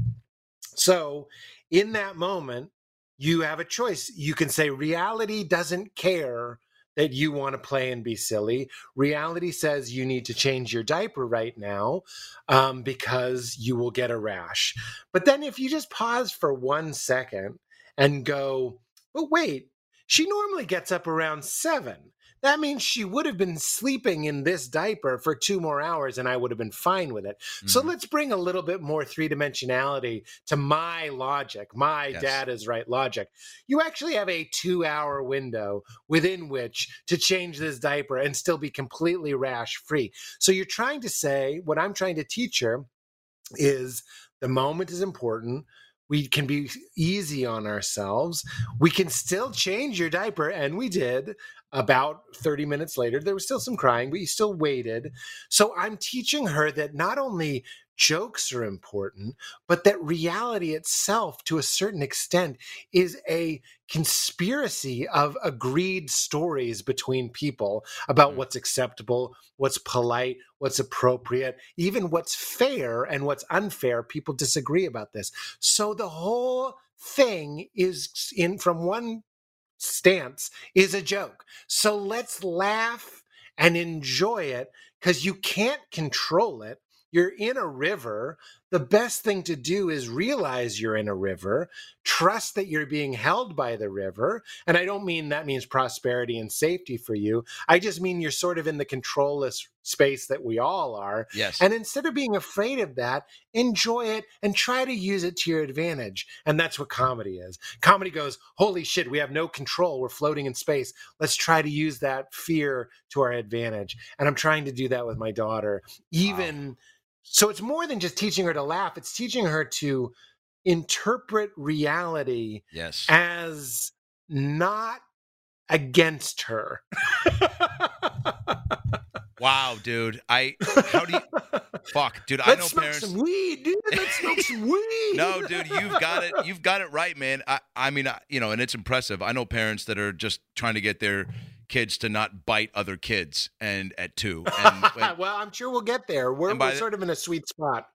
So in that moment, you have a choice. You can say, reality doesn't care that you want to play and be silly. Reality says you need to change your diaper right now um, because you will get a rash. But then if you just pause for one second and go, but wait, she normally gets up around seven. That means she would have been sleeping in this diaper for two more hours and I would have been fine with it. So Mhm. let's bring a little bit more three dimensionality to my logic, my Yes. dad is right logic. You actually have a two hour window within which to change this diaper and still be completely rash free. So you're trying to say, what I'm trying to teach her is the moment is important. We can be easy on ourselves. We can still change your diaper, and we did. About 30 minutes later, there was still some crying, but you still waited. So I'm teaching her that not only jokes are important, but that reality itself, to a certain extent, is a conspiracy of agreed stories between people about Mm. what's acceptable, what's polite, what's appropriate, even what's fair and what's unfair. People disagree about this. So the whole thing is in from one stance is a joke. So let's laugh and enjoy it because you can't control it. You're in a river. The best thing to do is realize you're in a river, trust that you're being held by the river. And I don't mean that means prosperity and safety for you. I just mean you're sort of in the controlless space that we all are. Yes. And instead of being afraid of that, enjoy it and try to use it to your advantage. And that's what comedy is. Comedy goes, Holy shit, we have no control. We're floating in space. Let's try to use that fear to our advantage. And I'm trying to do that with my daughter. Even so, it's more than just teaching her to laugh, it's teaching her to interpret reality yes. as not against her. wow, dude. I how do you [laughs] fuck, dude? I Let's know smoke parents. some weed, dude. Let's smoke some [laughs] weed. No, dude, [laughs] you've got it. You've got it right, man. I, I mean, I, you know, and it's impressive. I know parents that are just trying to get their kids to not bite other kids, and at two. [laughs] And, and well, I'm sure we'll get there. We're, we're the- sort of in a sweet spot.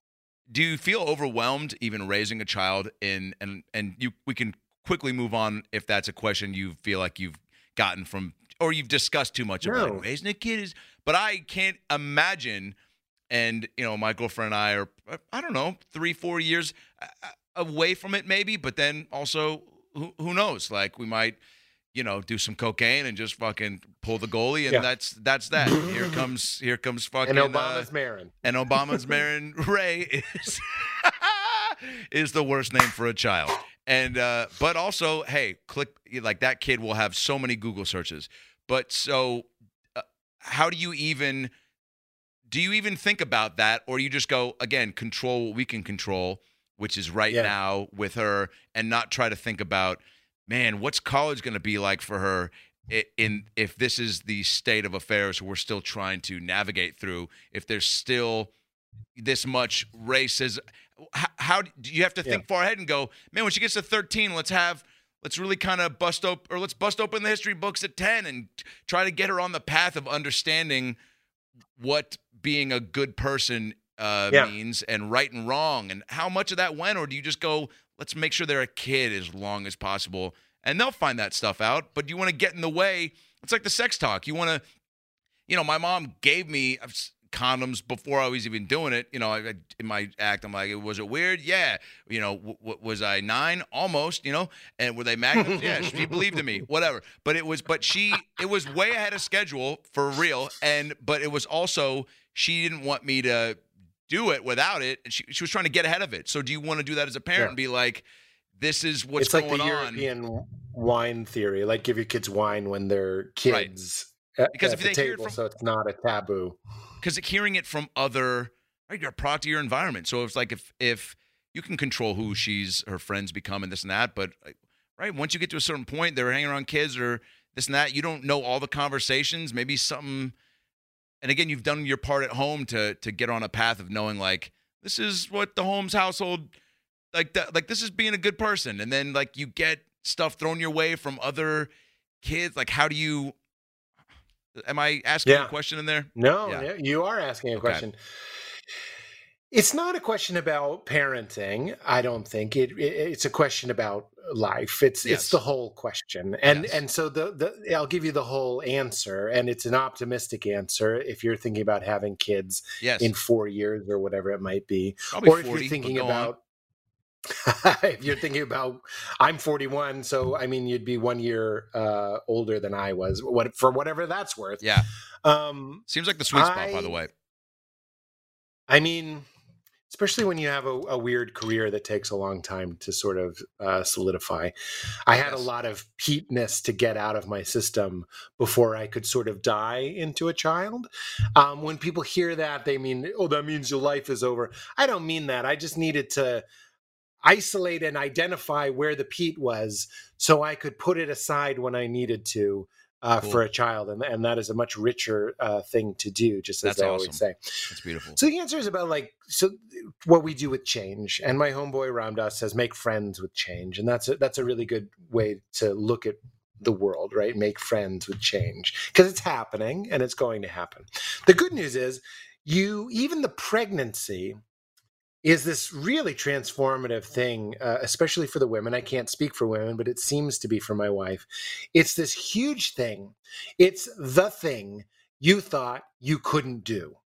do you feel overwhelmed even raising a child in and and you we can quickly move on if that's a question you feel like you've gotten from or you've discussed too much about No. like, raising a kid is but I can't imagine and you know my girlfriend and I are I don't know 3 4 years uh, uh, away from it maybe but then also who, who knows like we might you know do some cocaine and just fucking pull the goalie and Yeah. that's that's that here comes here comes [laughs] fucking And uh, Obama's Marin. and Obama's [laughs] Marin Ray is [laughs] is the worst name for a child. And uh, but also, hey, click like that kid will have so many Google searches. But so, uh, how do you even do you even think about that, or you just go again control what we can control, which is right Yeah. now with her, and not try to think about, man, what's college going to be like for her in if this is the state of affairs we're still trying to navigate through if there's still this much racism how, how do you have to think far ahead and go man when she gets to 13 let's have let's really kind of bust open or let's bust open the history books at 10 and try to get her on the path of understanding what being a good person uh, Yeah. means and right and wrong and how much of that went or do you just go let's make sure they're a kid as long as possible and they'll find that stuff out but you want to get in the way it's like the sex talk. You want to you know my mom gave me uh, condoms before i was even doing it you know I, I- in my act i'm like was it weird? Yeah. You know w- w- was i nine? Almost you know and were they magnums [laughs] yeah she believed in me whatever. But it was but she it was way ahead of schedule for real and but it was also she didn't want me to do it without it and she, she was trying to get ahead of it so do you want to do that as a parent Yeah. and be like this is what's going on? it's like going the on European wine theory. Like give your kids wine when they're kids at, Because at if the they hear it table, from- so it's not a taboo. because hearing it from other right you're a product of your environment so it's like if if you can control who she's her friends become and this and that but right once you get to a certain point they're hanging around kids or this and that you don't know all the conversations maybe something and again you've done your part at home to to get on a path of knowing like this is what the Holmes household like that like this is being a good person and then like you get stuff thrown your way from other kids like how do you am i asking Yeah. a question in there No, yeah, you are asking a Okay. question. It's not a question about parenting. I don't think it, it- It's a question about life. It's Yes. it's the whole question, and Yes. and so the the I'll give you the whole answer, and it's an optimistic answer if you're thinking about having kids yes in four years or whatever it might be, Probably or if you're thinking on. about. [laughs] if you're thinking about, I'm 41, so I mean, you'd be one year uh, older than I was. What for? Whatever that's worth. Yeah. Um, Seems like the sweet spot, by the way. I mean, especially when you have a, a weird career that takes a long time to sort of uh, solidify. I had a lot of peatness to get out of my system before I could sort of die into a child. Um, when people hear that, they mean, oh, that means your life is over. I don't mean that. I just needed to. isolate and identify where the peat was so I could put it aside when I needed to uh, Cool. for a child. And, and that is a much richer uh, thing to do, just as That's they awesome. always say. That's beautiful. So the answer is about like so what we do with change. And my homeboy Ram Dass says make friends with change, and that's a, that's a really good way to look at the world, right? Make friends with change because it's happening and it's going to happen. The good news is you even the pregnancy is this really transformative thing, uh, especially for the women. I can't speak for women, but it seems to be for my wife. It's this huge thing. It's the thing you thought you couldn't do.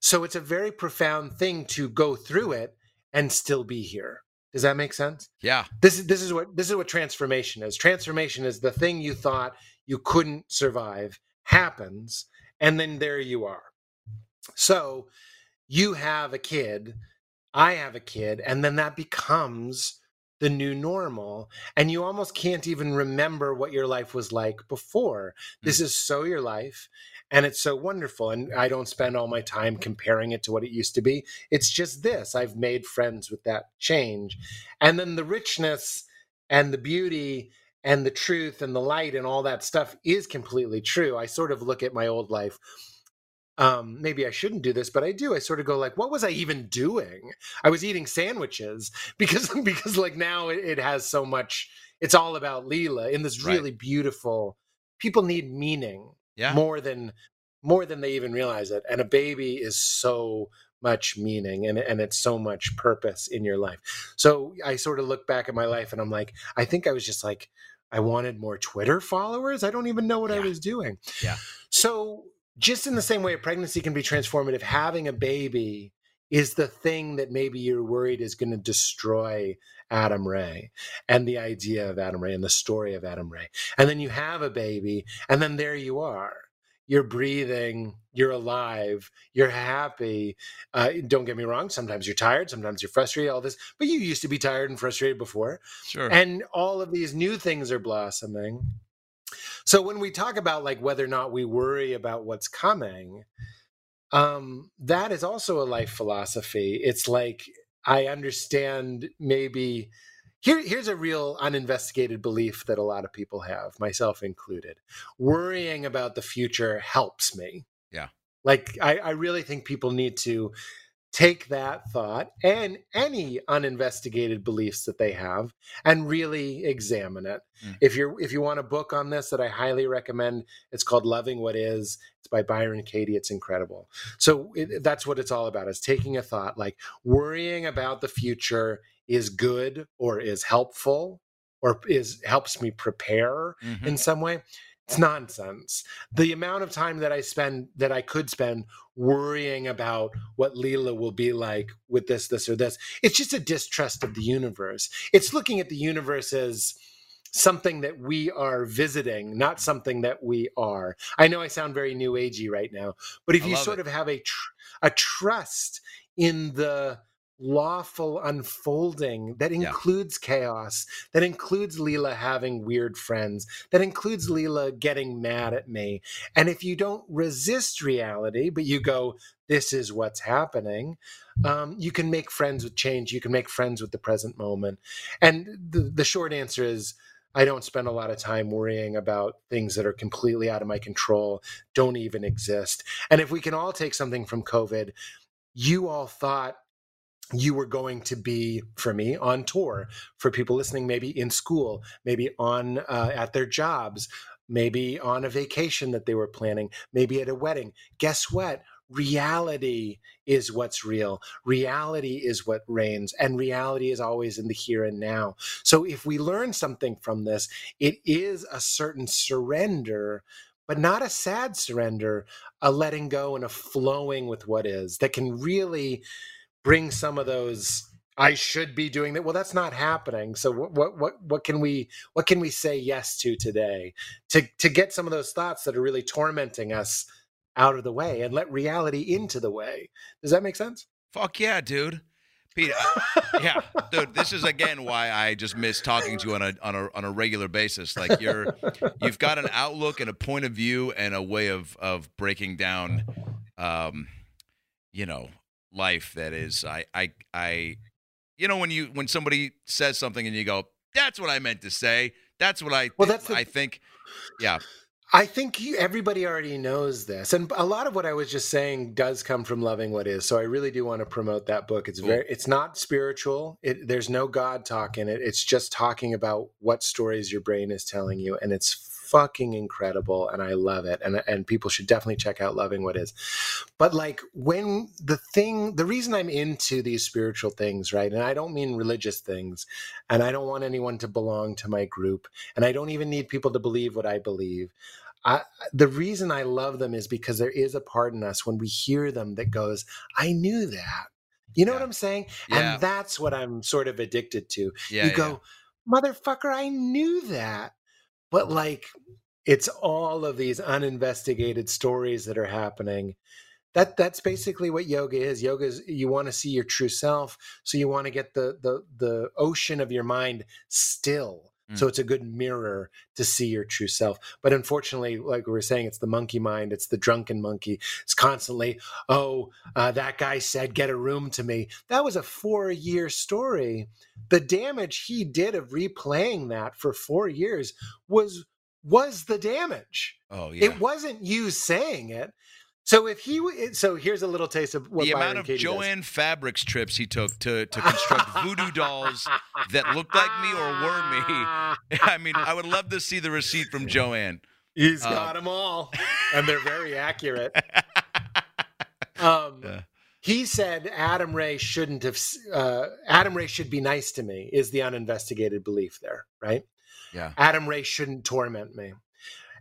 So it's a very profound thing to go through it and still be here. Does that make sense? Yeah. This is this is what this is what transformation is. Transformation is the thing you thought you couldn't survive happens, and then there you are. So you have a kid, I have a kid, and then that becomes the new normal. And you almost can't even remember what your life was like before. This mm. is so your life, and it's so wonderful. And I don't spend all my time comparing it to what it used to be. It's just this I've made friends with that change. And then the richness and the beauty and the truth and the light and all that stuff is completely true. I sort of look at my old life. Um, maybe I shouldn't do this, but I do. I sort of go like, what was I even doing? I was eating sandwiches [laughs] because because like now it, it has so much. It's all about Leela in this Right. really beautiful. People need meaning Yeah. more than more than they even realize it. And a baby is so much meaning and and it's so much purpose in your life. So I sort of look back at my life and I'm like, I think I was just like, I wanted more Twitter followers. I don't even know what I was doing. Yeah. So just in the same way a pregnancy can be transformative, having a baby is the thing that maybe you're worried is going to destroy Adam Ray and the idea of Adam Ray and the story of Adam Ray. And then you have a baby, and then there you are. You're breathing, you're alive, you're happy. Uh, don't get me wrong, sometimes you're tired, sometimes you're frustrated, all this, but you used to be tired and frustrated before. Sure. And all of these new things are blossoming. So when we talk about like whether or not we worry about what's coming, um, that is also a life philosophy. It's like I understand maybe here here's a real uninvestigated belief that a lot of people have, myself included. Worrying about the future helps me. Yeah. Like I, I really think people need to take that thought and any uninvestigated beliefs that they have and really examine it. Mm. If you're if you want a book on this that I highly recommend, it's called Loving What Is. It's by Byron Katie. It's incredible. So it, that's what it's all about is taking a thought like worrying about the future is good or is helpful or is helps me prepare Mhm. in some way. It's nonsense. The amount of time that I spend that I could spend worrying about what Leela will be like with this, this, or this, it's just a distrust of the universe. It's looking at the universe as something that we are visiting, not something that we are. I know I sound very new agey right now, but if you sort it. of have a tr- a trust in the lawful unfolding that Yeah. includes chaos, that includes Leela having weird friends, that includes Leela getting mad at me. And if you don't resist reality, but you go, this is what's happening, um, you can make friends with change. You can make friends with the present moment. And the, the short answer is, I don't spend a lot of time worrying about things that are completely out of my control, don't even exist. And if we can all take something from COVID, you all thought you were going to be for me on tour for people listening maybe in school maybe on uh, at their jobs maybe on a vacation that they were planning maybe at a wedding. Guess what? Reality is what's real. Reality is what reigns and reality is always in the here and now. So if we learn something from this it is a certain surrender but not a sad surrender a letting go and a flowing with what is that can really bring some of those I should be doing that. Well, that's not happening. So what what what what can we what can we say yes to today to to get some of those thoughts that are really tormenting us out of the way and let reality into the way. Does that make sense? Fuck yeah, dude. Pete, yeah, dude. This is again why I just miss talking to you on a on a on a regular basis. Like you're, you've got an outlook and a point of view and a way of of breaking down, um, you know, life that is. I I I, you know when you when somebody says something and you go, "That's what I meant to say. That's what I Well, that's the- I think." Yeah. I think you, everybody already knows this, and a lot of what I was just saying does come from loving what is. So I really do want to promote that book. It's very, it's not spiritual. It, there's no God talk in it. It's just talking about what stories your brain is telling you, and it's fucking incredible. And I love it. And and people should definitely check out loving what is. But like when the thing, the reason I'm into these spiritual things, right? And I don't mean religious things, and I don't want anyone to belong to my group, and I don't even need people to believe what I believe. I, the reason I love them is because there is a part in us when we hear them that goes, I knew that. You know what I'm saying? Yeah. And that's what I'm sort of addicted to. Yeah. you yeah. go, motherfucker, I knew that. But like, it's all of these uninvestigated stories that are happening. That that's basically what yoga is. Yoga is you want to see your true self, so you want to get the the the ocean of your mind still. So it's a good mirror to see your true self. But unfortunately, like we were saying, it's the monkey mind. It's the drunken monkey. It's constantly, oh, uh, that guy said, get a room to me. That was a four year story. The damage he did of replaying that for four years was was the damage. Oh yeah. It wasn't you saying it. So if he, so here's a little taste of what the Byron amount of Katie does. Jo-Ann Fabrics trips he took to to construct voodoo dolls that looked like me or were me. [laughs] I mean, I would love to see the receipt from Joanne. He's Uh, got them all, and they're very accurate. [laughs] Um, Yeah. He said Adam Ray shouldn't have. Uh, Adam Ray should be nice to me. Is the uninvestigated belief there, right? Yeah. Adam Ray shouldn't torment me.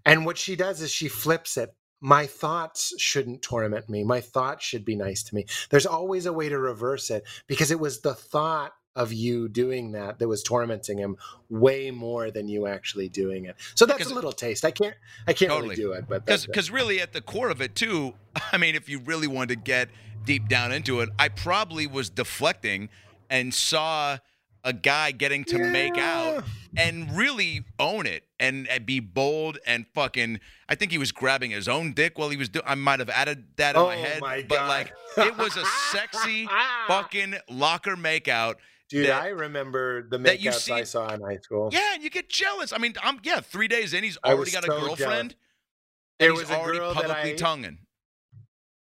And what she does is she flips it. My thoughts shouldn't torment me. My thoughts should be nice to me. There's always a way to reverse it because it was the thought of you doing that that was tormenting him way more than you actually doing it. So that's Because- a little taste. I can't I can't Totally. really do it, but Because because really at the core of it too, [laughs] I mean, if you really wanted to get deep down into it, I probably was deflecting and saw a guy getting to make out and really own it and, and be bold and fucking. I think he was grabbing his own dick while he was doing. I might have added that in Oh my head, my but like it was a sexy [laughs] fucking locker makeout. Dude, that- I remember the that makeouts I saw in high school. Yeah, and you get jealous. I mean, I'm yeah. Three days in, he's already got a so jealous. girlfriend. There and he's was a already girl that publicly I- tonguing.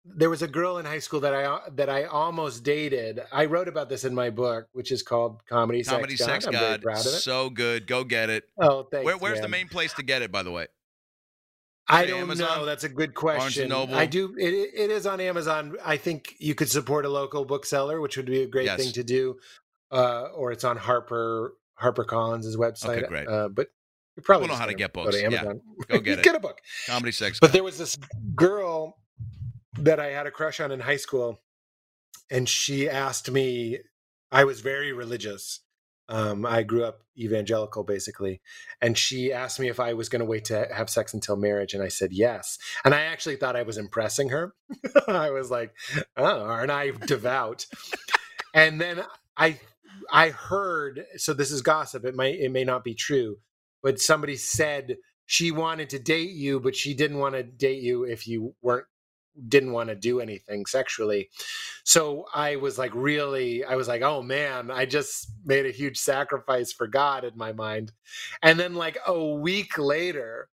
There was a girl in high school that I that I almost dated. I wrote about this in my book, which is called Comedy, Comedy Sex God. Sex I'm very proud of it. so good. Go get it. oh, thanks. Where, where's the main place to get it, by the way? I don't Amazon? know. That's a good question. Noble? I do. It, it is on Amazon. I think you could support a local bookseller, which would be a great Yes. thing to do. Uh, or it's on Harper HarperCollins' website. Okay, great. Uh, but you probably know how to get Go books. to Yeah. Amazon. Go [laughs] get it. get a book. Comedy Sex But God. there was this girl that I had a crush on in high school, and she asked me. I was very religious. Um, I grew up evangelical, basically, and she asked me if I was going to wait to have sex until marriage, and I said yes. And I actually thought I was impressing her. [laughs] I was like, "Oh, aren't I devout?" and then I, I heard. So this is gossip. It may it may not be true, but somebody said she wanted to date you, but she didn't want to date you if you weren't didn't want to do anything sexually. So I was like really I was like, "Oh man, I just made a huge sacrifice for God in my mind." And then like a week later,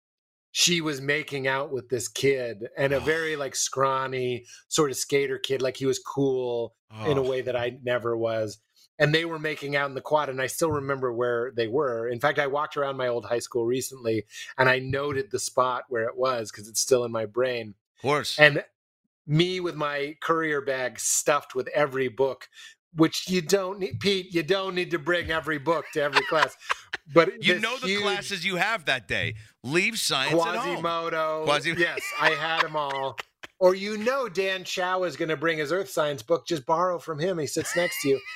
she was making out with this kid and a very oh. like scrawny sort of skater kid like he was cool in a Oh. way that I never was. And they were making out in the quad, and I still remember where they were. In fact, I walked around my old high school recently and I noted the spot where it was because it's still in my brain. Of course. And me with my courier bag stuffed with every book, which you don't need, Pete, you don't need to bring every book to every class. But you know the classes you have that day. Leave science at home. Quasimodo. Yes, I [laughs] had them all. Or you know Dan Chow is going to bring his earth science book. Just borrow from him. He sits next to you. [laughs]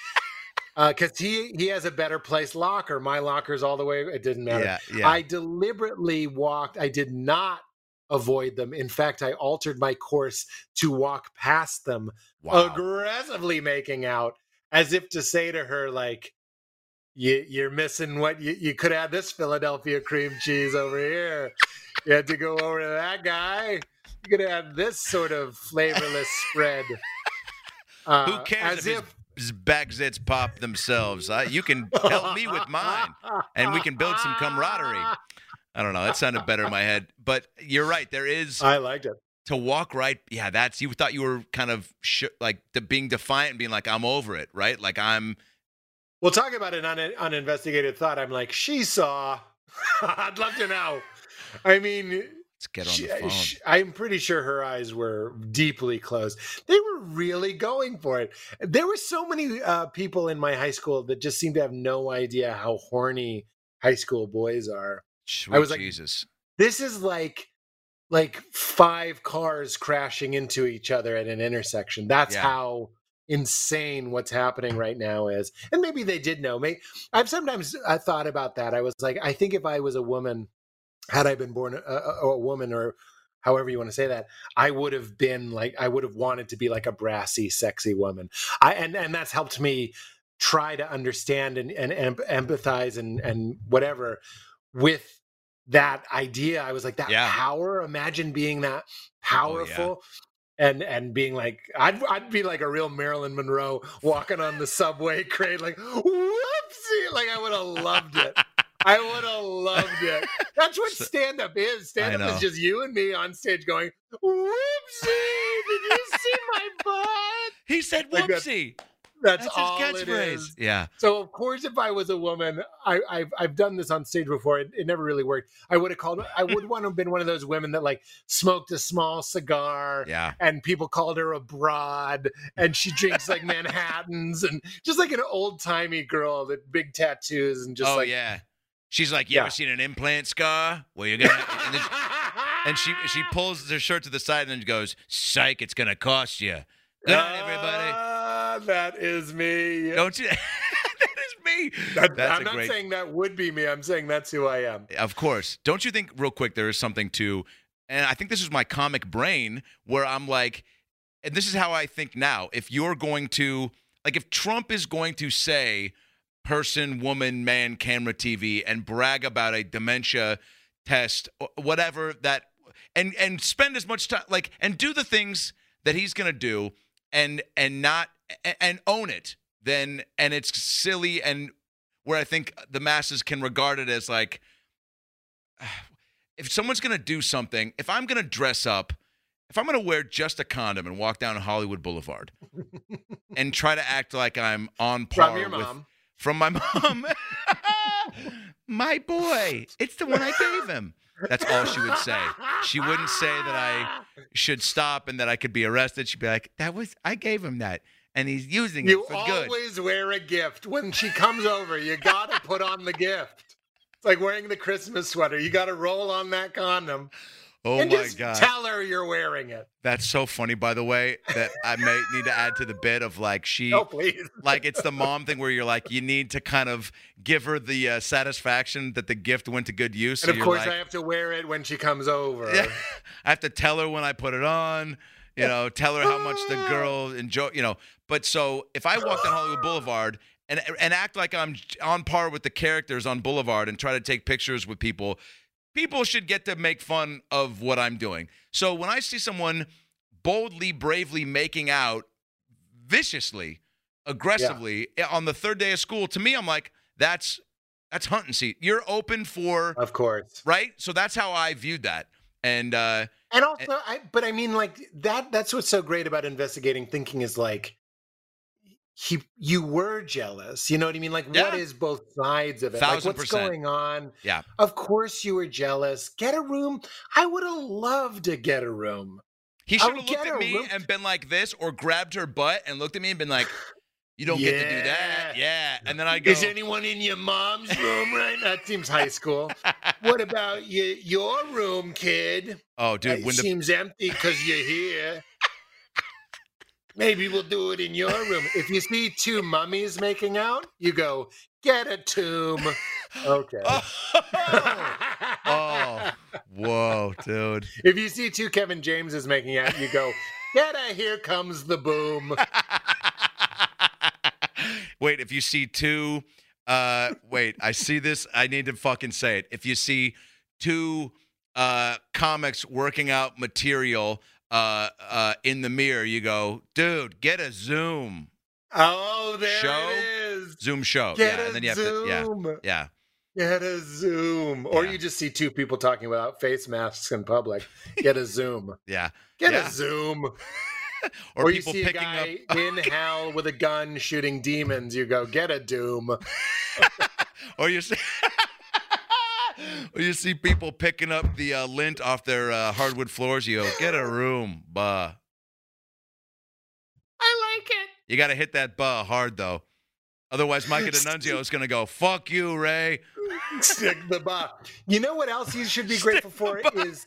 Uh, because he, he has a better place locker. My locker's all the way. It didn't matter. Yeah, yeah. I deliberately walked. I did not avoid them. In fact, I altered my course to walk past them, wow. aggressively making out, as if to say to her, like, you, you're missing what you, you could have this Philadelphia cream cheese over here. You had to go over to that guy. You could have this sort of flavorless spread. Uh, Who cares As if, if Bagzits pop themselves. I, you can help me with mine, and we can build some camaraderie. I don't know. That sounded better in my head, but you're right. There is I liked it. to walk right. Yeah, that's you thought you were kind of sh- like the, being defiant and being like, I'm over it, right? Like I'm. Well, talk about an un- uninvestigated thought. I'm like, she saw. [laughs] I'd love to know. I mean, Let's get on she- the phone. she- I'm pretty sure her eyes were deeply closed. They were really going for it. There were so many uh, people in my high school that just seemed to have no idea how horny high school boys are. Sweet was like- Jesus. This is like like five cars crashing into each other at an intersection. That's Yeah. how insane what's happening right now is. And maybe they did know. Maybe I've sometimes I thought about that. I was like, I think if I was a woman, had I been born a, a, a woman or however you want to say that, I would have been like I would have wanted to be like a brassy, sexy woman. I and and that's helped me try to understand and, and, and empathize and and whatever with that idea. I was like that Yeah. power. Imagine being that Oh, yeah. powerful. And and being like I'd I'd be like a real Marilyn Monroe walking on the subway crane like whoopsie like I would have loved it. I would have loved it. That's what So- stand up is. Stand up is just you and me on stage going, whoopsie, did you see my butt? He said Like whoopsie. That's, That's, all his catchphrase. is. Yeah. So of course, if I was a woman, I, I've I've done this on stage before. It, it never really worked. I would have called. I would want to have been one of those women that like smoked a small cigar, Yeah. and people called her a broad, and she drinks like Manhattan's, and just like an old timey girl with big tattoos and just oh like yeah. She's like, you Yeah. ever seen an implant scar? Well, you're gonna. and, then- and she she [laughs] pulls her shirt to the side and then goes, "Psych, it's gonna cost you." Good night, everybody. Ah. That is me. Don't you? [laughs] that is me. That- That's I'm not great. saying that would be me. I'm saying that's who I am. Of course. Don't you think, real quick, there is something to, and I think this is my comic brain where I'm like, and this is how I think now. If you're going to, like, if Trump is going to say person, woman, man, camera, TV, and brag about a dementia test, whatever that, and and spend as much time, like, and do the things that he's going to do, and and not and own it, then and it's silly and where I think the masses can regard it as like [sighs] if someone's going to do something, if I'm going to dress up, if I'm going to wear just a condom and walk down Hollywood Boulevard [laughs] and try to act like I'm on par From your with mom. from my mom, [laughs] my boy, it's the one I gave him. That's all she would say. She wouldn't say that I should stop and that I could be arrested. She'd be like, "That was I gave him that, and he's using You it for good." You always wear a gift. When she comes over, you got to put on the gift. It's like wearing the Christmas sweater. You got to roll on that condom Oh and my just god, tell her you're wearing it. that's so funny. By the way, that I may need to add to the bit of like she. Oh, please. like it's the mom thing where you're like you need to kind of give her the uh, satisfaction that the gift went to good use. And so of course, like, I have to wear it when she comes over. Yeah. [laughs] I have to tell her when I put it on. You know, tell her how much the Ah. girl enjoy. You know, but so if I walk down Hollywood Boulevard and and act like I'm on par with the characters on Boulevard and try to take pictures with people, people should get to make fun of what I'm doing. So when I see someone boldly, bravely making out viciously, aggressively eh, on the third day of school, to me, I'm like, that's that's hunting seat. You're open for Of course. right. So that's how I viewed that. And uh, And also, I but I mean, like that. That's what's so great about investigating thinking is like he, you were jealous. You know what I mean? Like, what Yeah. is both sides of it? like, what's percent. going on? Yeah. Of course, you were jealous. Get a room. I would have loved to get a room. he should have looked at me looked- and been like this, or grabbed her butt and looked at me and been like, "You don't get to do that." Yeah. And then I go, Is anyone in your mom's room right now? That seems high school. what about your your room, kid? "Oh, dude, it the seems empty because you're here. Maybe we'll do it in your room. If you see two mummies making out, you go, get a tomb. Okay. [laughs] oh, whoa, [laughs] dude." If you see two Kevin Jameses making out, you go, get a here comes the boom. [laughs] wait, if you see two, uh, wait, I see this. I need to fucking say it. If you see two uh, comics working out material uh, uh, in the mirror, you go, dude, get a Zoom. Oh, there Show? it is. Zoom show. Get yeah, and then you have Zoom. to yeah. yeah. Get a Zoom. Or Yeah. you just see two people talking without face masks in public. Get a Zoom. [laughs] Yeah. Get Yeah. a Zoom. [laughs] Or, you people see a guy up in hell with a gun shooting demons. You go, get a Doom. [laughs] or you see or you see people picking up the uh, lint off their uh, hardwood floors. You go, get a room, buh. I like it. You got to hit that buh hard though. Otherwise, Micah [laughs] D'Annunzio is going to go, fuck you, Ray. Stick the buck. You know what else you should be [laughs] grateful for is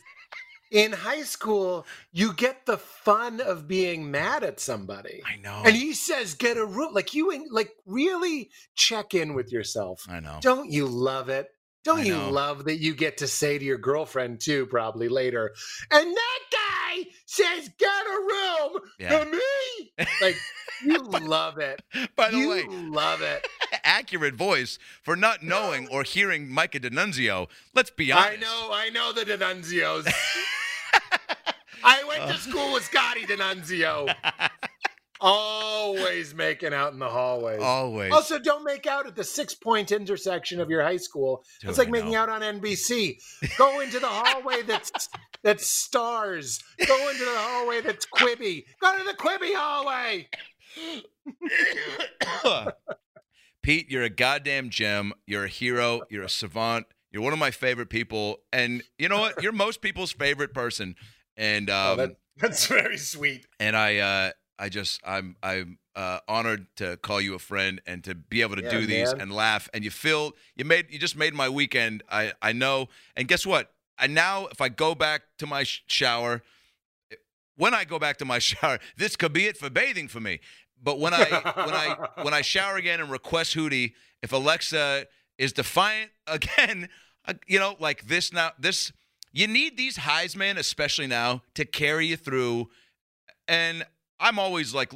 in high school, you get the fun of being mad at somebody. I know. And he says, get a room. Like you in- like really check in with yourself. I know. Don't you love it? Don't you love that you get to say to your girlfriend too, probably later, and that guy says, get a room Yeah. to me? Like you [laughs] love it. By the way. you way, love it. [laughs] accurate voice for not knowing or hearing Micah D'Annunzio. Let's be honest. I know, I know the D'Annunzios. [laughs] I went to uh. school with Scotty D'Annunzio. Always making out in the hallways. Always. Also, don't make out at the six point intersection of your high school. Dude, it's like I making know. out on NBC. Go into the hallway that's that's stars. Go into the hallway that's Quibi. Go to the Quibi hallway. [coughs] Pete, you're a goddamn gem. You're a hero. You're a savant. You're one of my favorite people. And you know what? You're most people's favorite person. And Oh, um, that, that's very sweet. and I uh, I just I'm I'm uh, honored to call you a friend and to be able to Yeah, do these man. and laugh. And you feel you made you just made my weekend. I I know. And guess what? I now if I go back to my sh- shower, when I go back to my [laughs] shower, this could be it for bathing for me. But when I when I when I shower [laughs] again and request Hootie, if Alexa is defiant [laughs] again, uh, you know, like this now, this you need these highs, man, especially now, to carry you through. And I'm always like,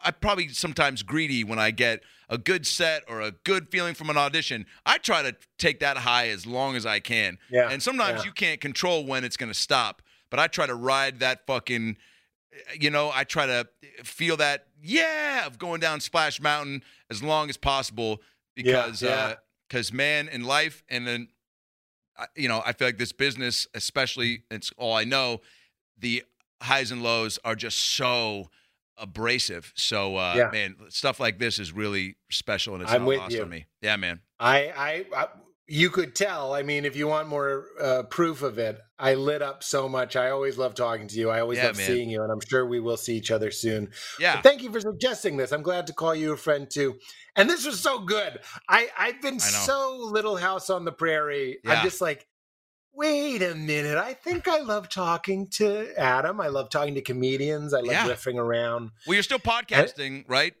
I probably sometimes greedy when I get a good set or a good feeling from an audition. I try to take that high as long as I can. Yeah, And sometimes yeah. you can't control when it's going to stop, but I try to ride that fucking, you know, I try to feel that, yeah, of going down Splash Mountain as long as possible because, yeah. uh, because man, in life and then, you know, I feel like this business, especially, it's all I know, the highs and lows are just so abrasive. So, uh, Yeah. man, stuff like this is really special and it's I'm with lost you. me. Yeah, man. I, I, I, you could tell. I mean, if you want more uh, proof of it, I lit up so much. I always love talking to you. I always Yeah, love man. seeing you, and I'm sure we will see each other soon. Yeah. But thank you for suggesting this. I'm glad to call you a friend too. And this was so good. I, I've been so Little House on the Prairie. Yeah. I'm just like, wait a minute. I think I love talking to Adam. I love talking to comedians. I love Yeah. riffing around. Well, you're still podcasting, right?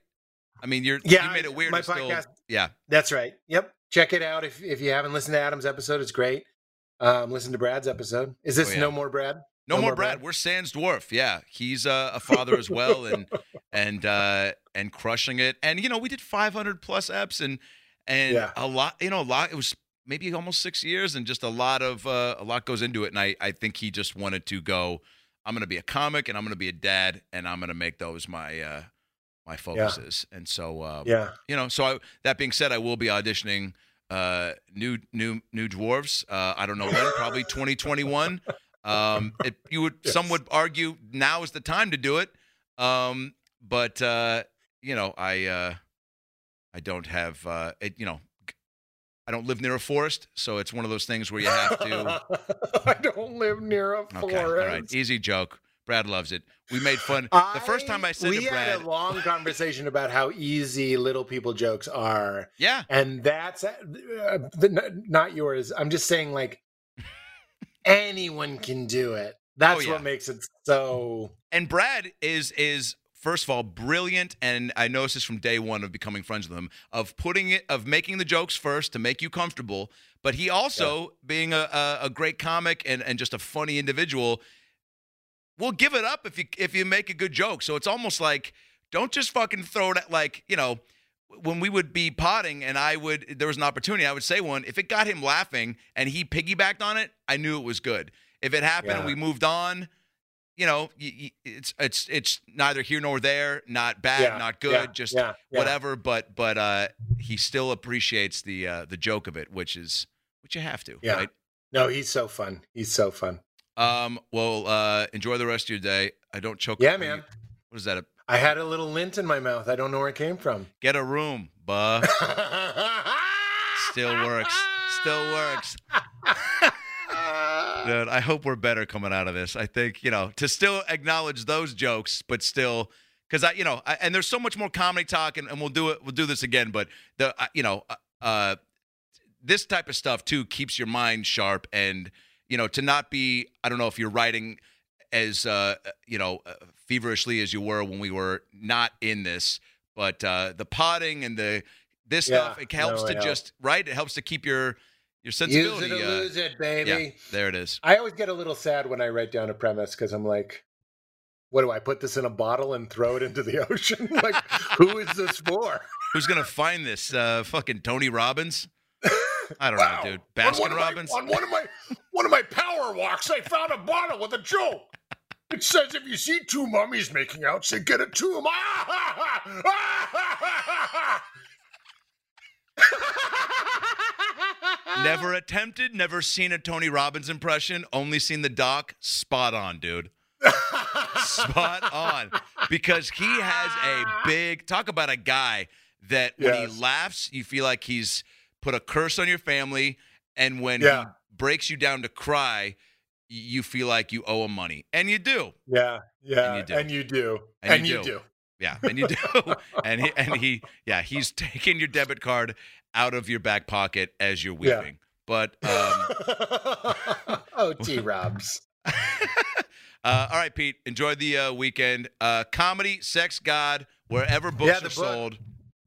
I mean, you're Yeah, you made it weird. my to still, podcast- yeah, That's right. Yep. Check it out if if you haven't listened to Adam's episode. It's great. Um, listen to Brad's episode. Is this Oh, yeah. no more Brad? no, No more more Brad. Brad? We're Sans Dwarf. Yeah, he's uh, a [laughs] father as well, and and uh, and crushing it. And you know, we did 500 plus eps, and and Yeah. a lot. You know, a lot. It was maybe almost six years, and just a lot of uh, a lot goes into it. And I I think he just wanted to go. I'm going to be a comic, and I'm going to be a dad, and I'm going to make those my uh, my focuses. And so uh, Yeah. you know so I, that being said i will be auditioning uh new new new dwarves uh i don't know when probably [laughs] 2021 um it you would some would argue now is the time to do it um but uh you know i uh i don't have uh it you know i don't live near a forest so it's one of those things where you have to [laughs] I don't live near a forest. okay all right easy joke brad loves it we made fun [laughs] the first time i said we to brad had a long conversation about how easy little people jokes are, yeah and that's uh, the, not yours. I'm just saying, like [laughs] anyone can do it. That's Oh, yeah. what makes it so. and Brad is is first of all brilliant, and I noticed this from day one of becoming friends with him of putting it of making the jokes first to make you comfortable, but he also being a, a, a great comic and and just a funny individual will give it up if you if you make a good joke. So it's almost like don't just fucking throw it at like you know. When we would be potting and I would, there was an opportunity, I would say one. If it got him laughing and he piggybacked on it, I knew it was good. If it happened and we moved on, you know, it's it's it's neither here nor there, not bad, Yeah, not good, yeah, just yeah, whatever. But but uh, he still appreciates the uh, the joke of it, which is which you have to, Yeah. right? No, he's so fun. He's so fun. Um, well, uh, enjoy the rest of your day. I don't choke. Yeah, on you. man. What is that? A, I had a little lint in my mouth. I don't know where it came from. get a room, buh. [laughs] Still works. Still works. [laughs] Dude, I hope we're better coming out of this. I think you know to still acknowledge those jokes, but still, because I, you know, I, and there's so much more comedy talk, and, and we'll do it. We'll do this again, but the, uh, you know, uh, uh, this type of stuff too keeps your mind sharp, and you know, to not be. I don't know if you're writing as uh, you know uh, feverishly as you were when we were not in this, but uh, the potting and the this Yeah, stuff it helps no, to know. just right. It helps to keep your your Use sensibility. it or uh, lose it, baby. yeah, there it is. I always get a little sad when I write down a premise because I'm like, what do I put this in a bottle and throw it into the [laughs] ocean? [laughs] like, who is this for? Who's gonna find this? Uh, fucking Tony Robbins? I don't Wow. know, dude. On Baskin my- Robbins? on one of my one of my power walks, I found a bottle with a joke. It says if you see two mummies making out, say get a tomb. Ah, [laughs] ha, ha, ah, ha, ha, ha, ha. Never attempted, never seen a Tony Robbins impression, only seen the doc. Spot on, dude. Spot [laughs] on. Because he has a big talk about a guy that when Yes. he laughs, you feel like he's put a curse on your family. And when Yeah. he breaks you down to cry, you feel like you owe him money. And you do. Yeah, yeah, And you do. and you do, And and, you you do. Yeah, and you do. [laughs] and he, and he, yeah, he's taking your debit card out of your back pocket as you're Yeah. weeping. But [laughs] um, oh, T. Robs. [laughs] uh, all right, Pete, enjoy the uh, weekend. Uh, comedy, sex, God, wherever books Yeah, are book. sold.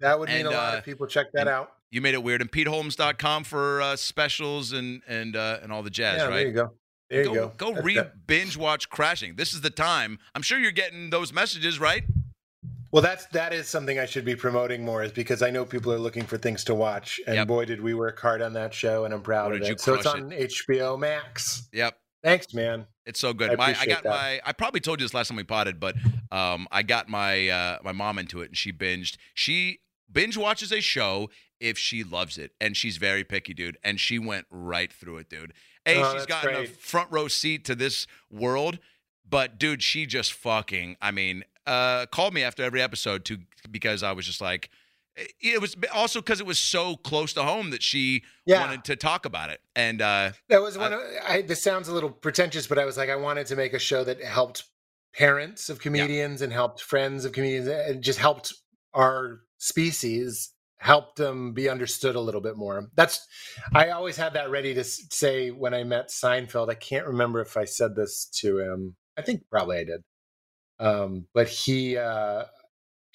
That would mean And, a lot uh, if people check that out. You made it weird. And PeteHolmes.com for uh, specials and and uh, and all the jazz, Yeah, right? there you go. There go you go. go That's re binge watch Crashing. This is the time. I'm sure you're getting those messages, right? Well, that's that is something I should be promoting more, is because I know people are looking for things to watch, and Yep. boy, did we work hard on that show, and I'm proud of it. So it's on HBO Max. Yep. Thanks, man. It's so good. I my, I got that. my. I probably told you this last time we potted, but um, I got my uh, my mom into it, and she binged. She binge watches a show if she loves it, and she's very picky, dude. And she went right through it, dude. A, Oh, she's gotten a front row seat to this world, but dude, she just fucking. I mean, uh, called me after every episode to because I was just like. It was also because it was so close to home that she Yeah. wanted to talk about it, and uh, That was one. of, I, this sounds a little pretentious, but I was like, I wanted to make a show that helped parents of comedians and helped friends of comedians, and just helped our species, helped them be understood a little bit more. That's. I always had that ready to say when I met Seinfeld. I can't remember if I said this to him. I think probably I did. Um, but he. Uh,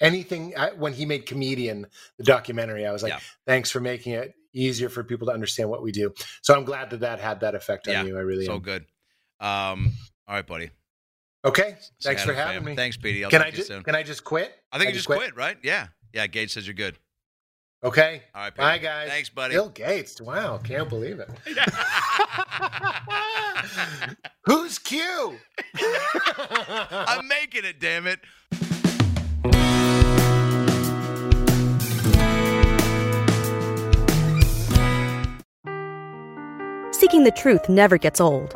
Anything I, when he made comedian the documentary, I was like, Yeah. "Thanks for making it easier for people to understand what we do." So I'm glad that that had that effect on Yeah, you. I really so am. good. Um, all right, buddy. Okay, thanks for having fam. me. Thanks, Petey. I'll can I you just soon. can I just quit? I think you just quit. right? Yeah. Yeah. Gage says you're good. Okay. All right, Bye, guys. Thanks, buddy. Bill Gates. Wow, can't believe it. [laughs] [laughs] Who's Q? [laughs] I'm making it, damn it. Seeking the truth never gets old.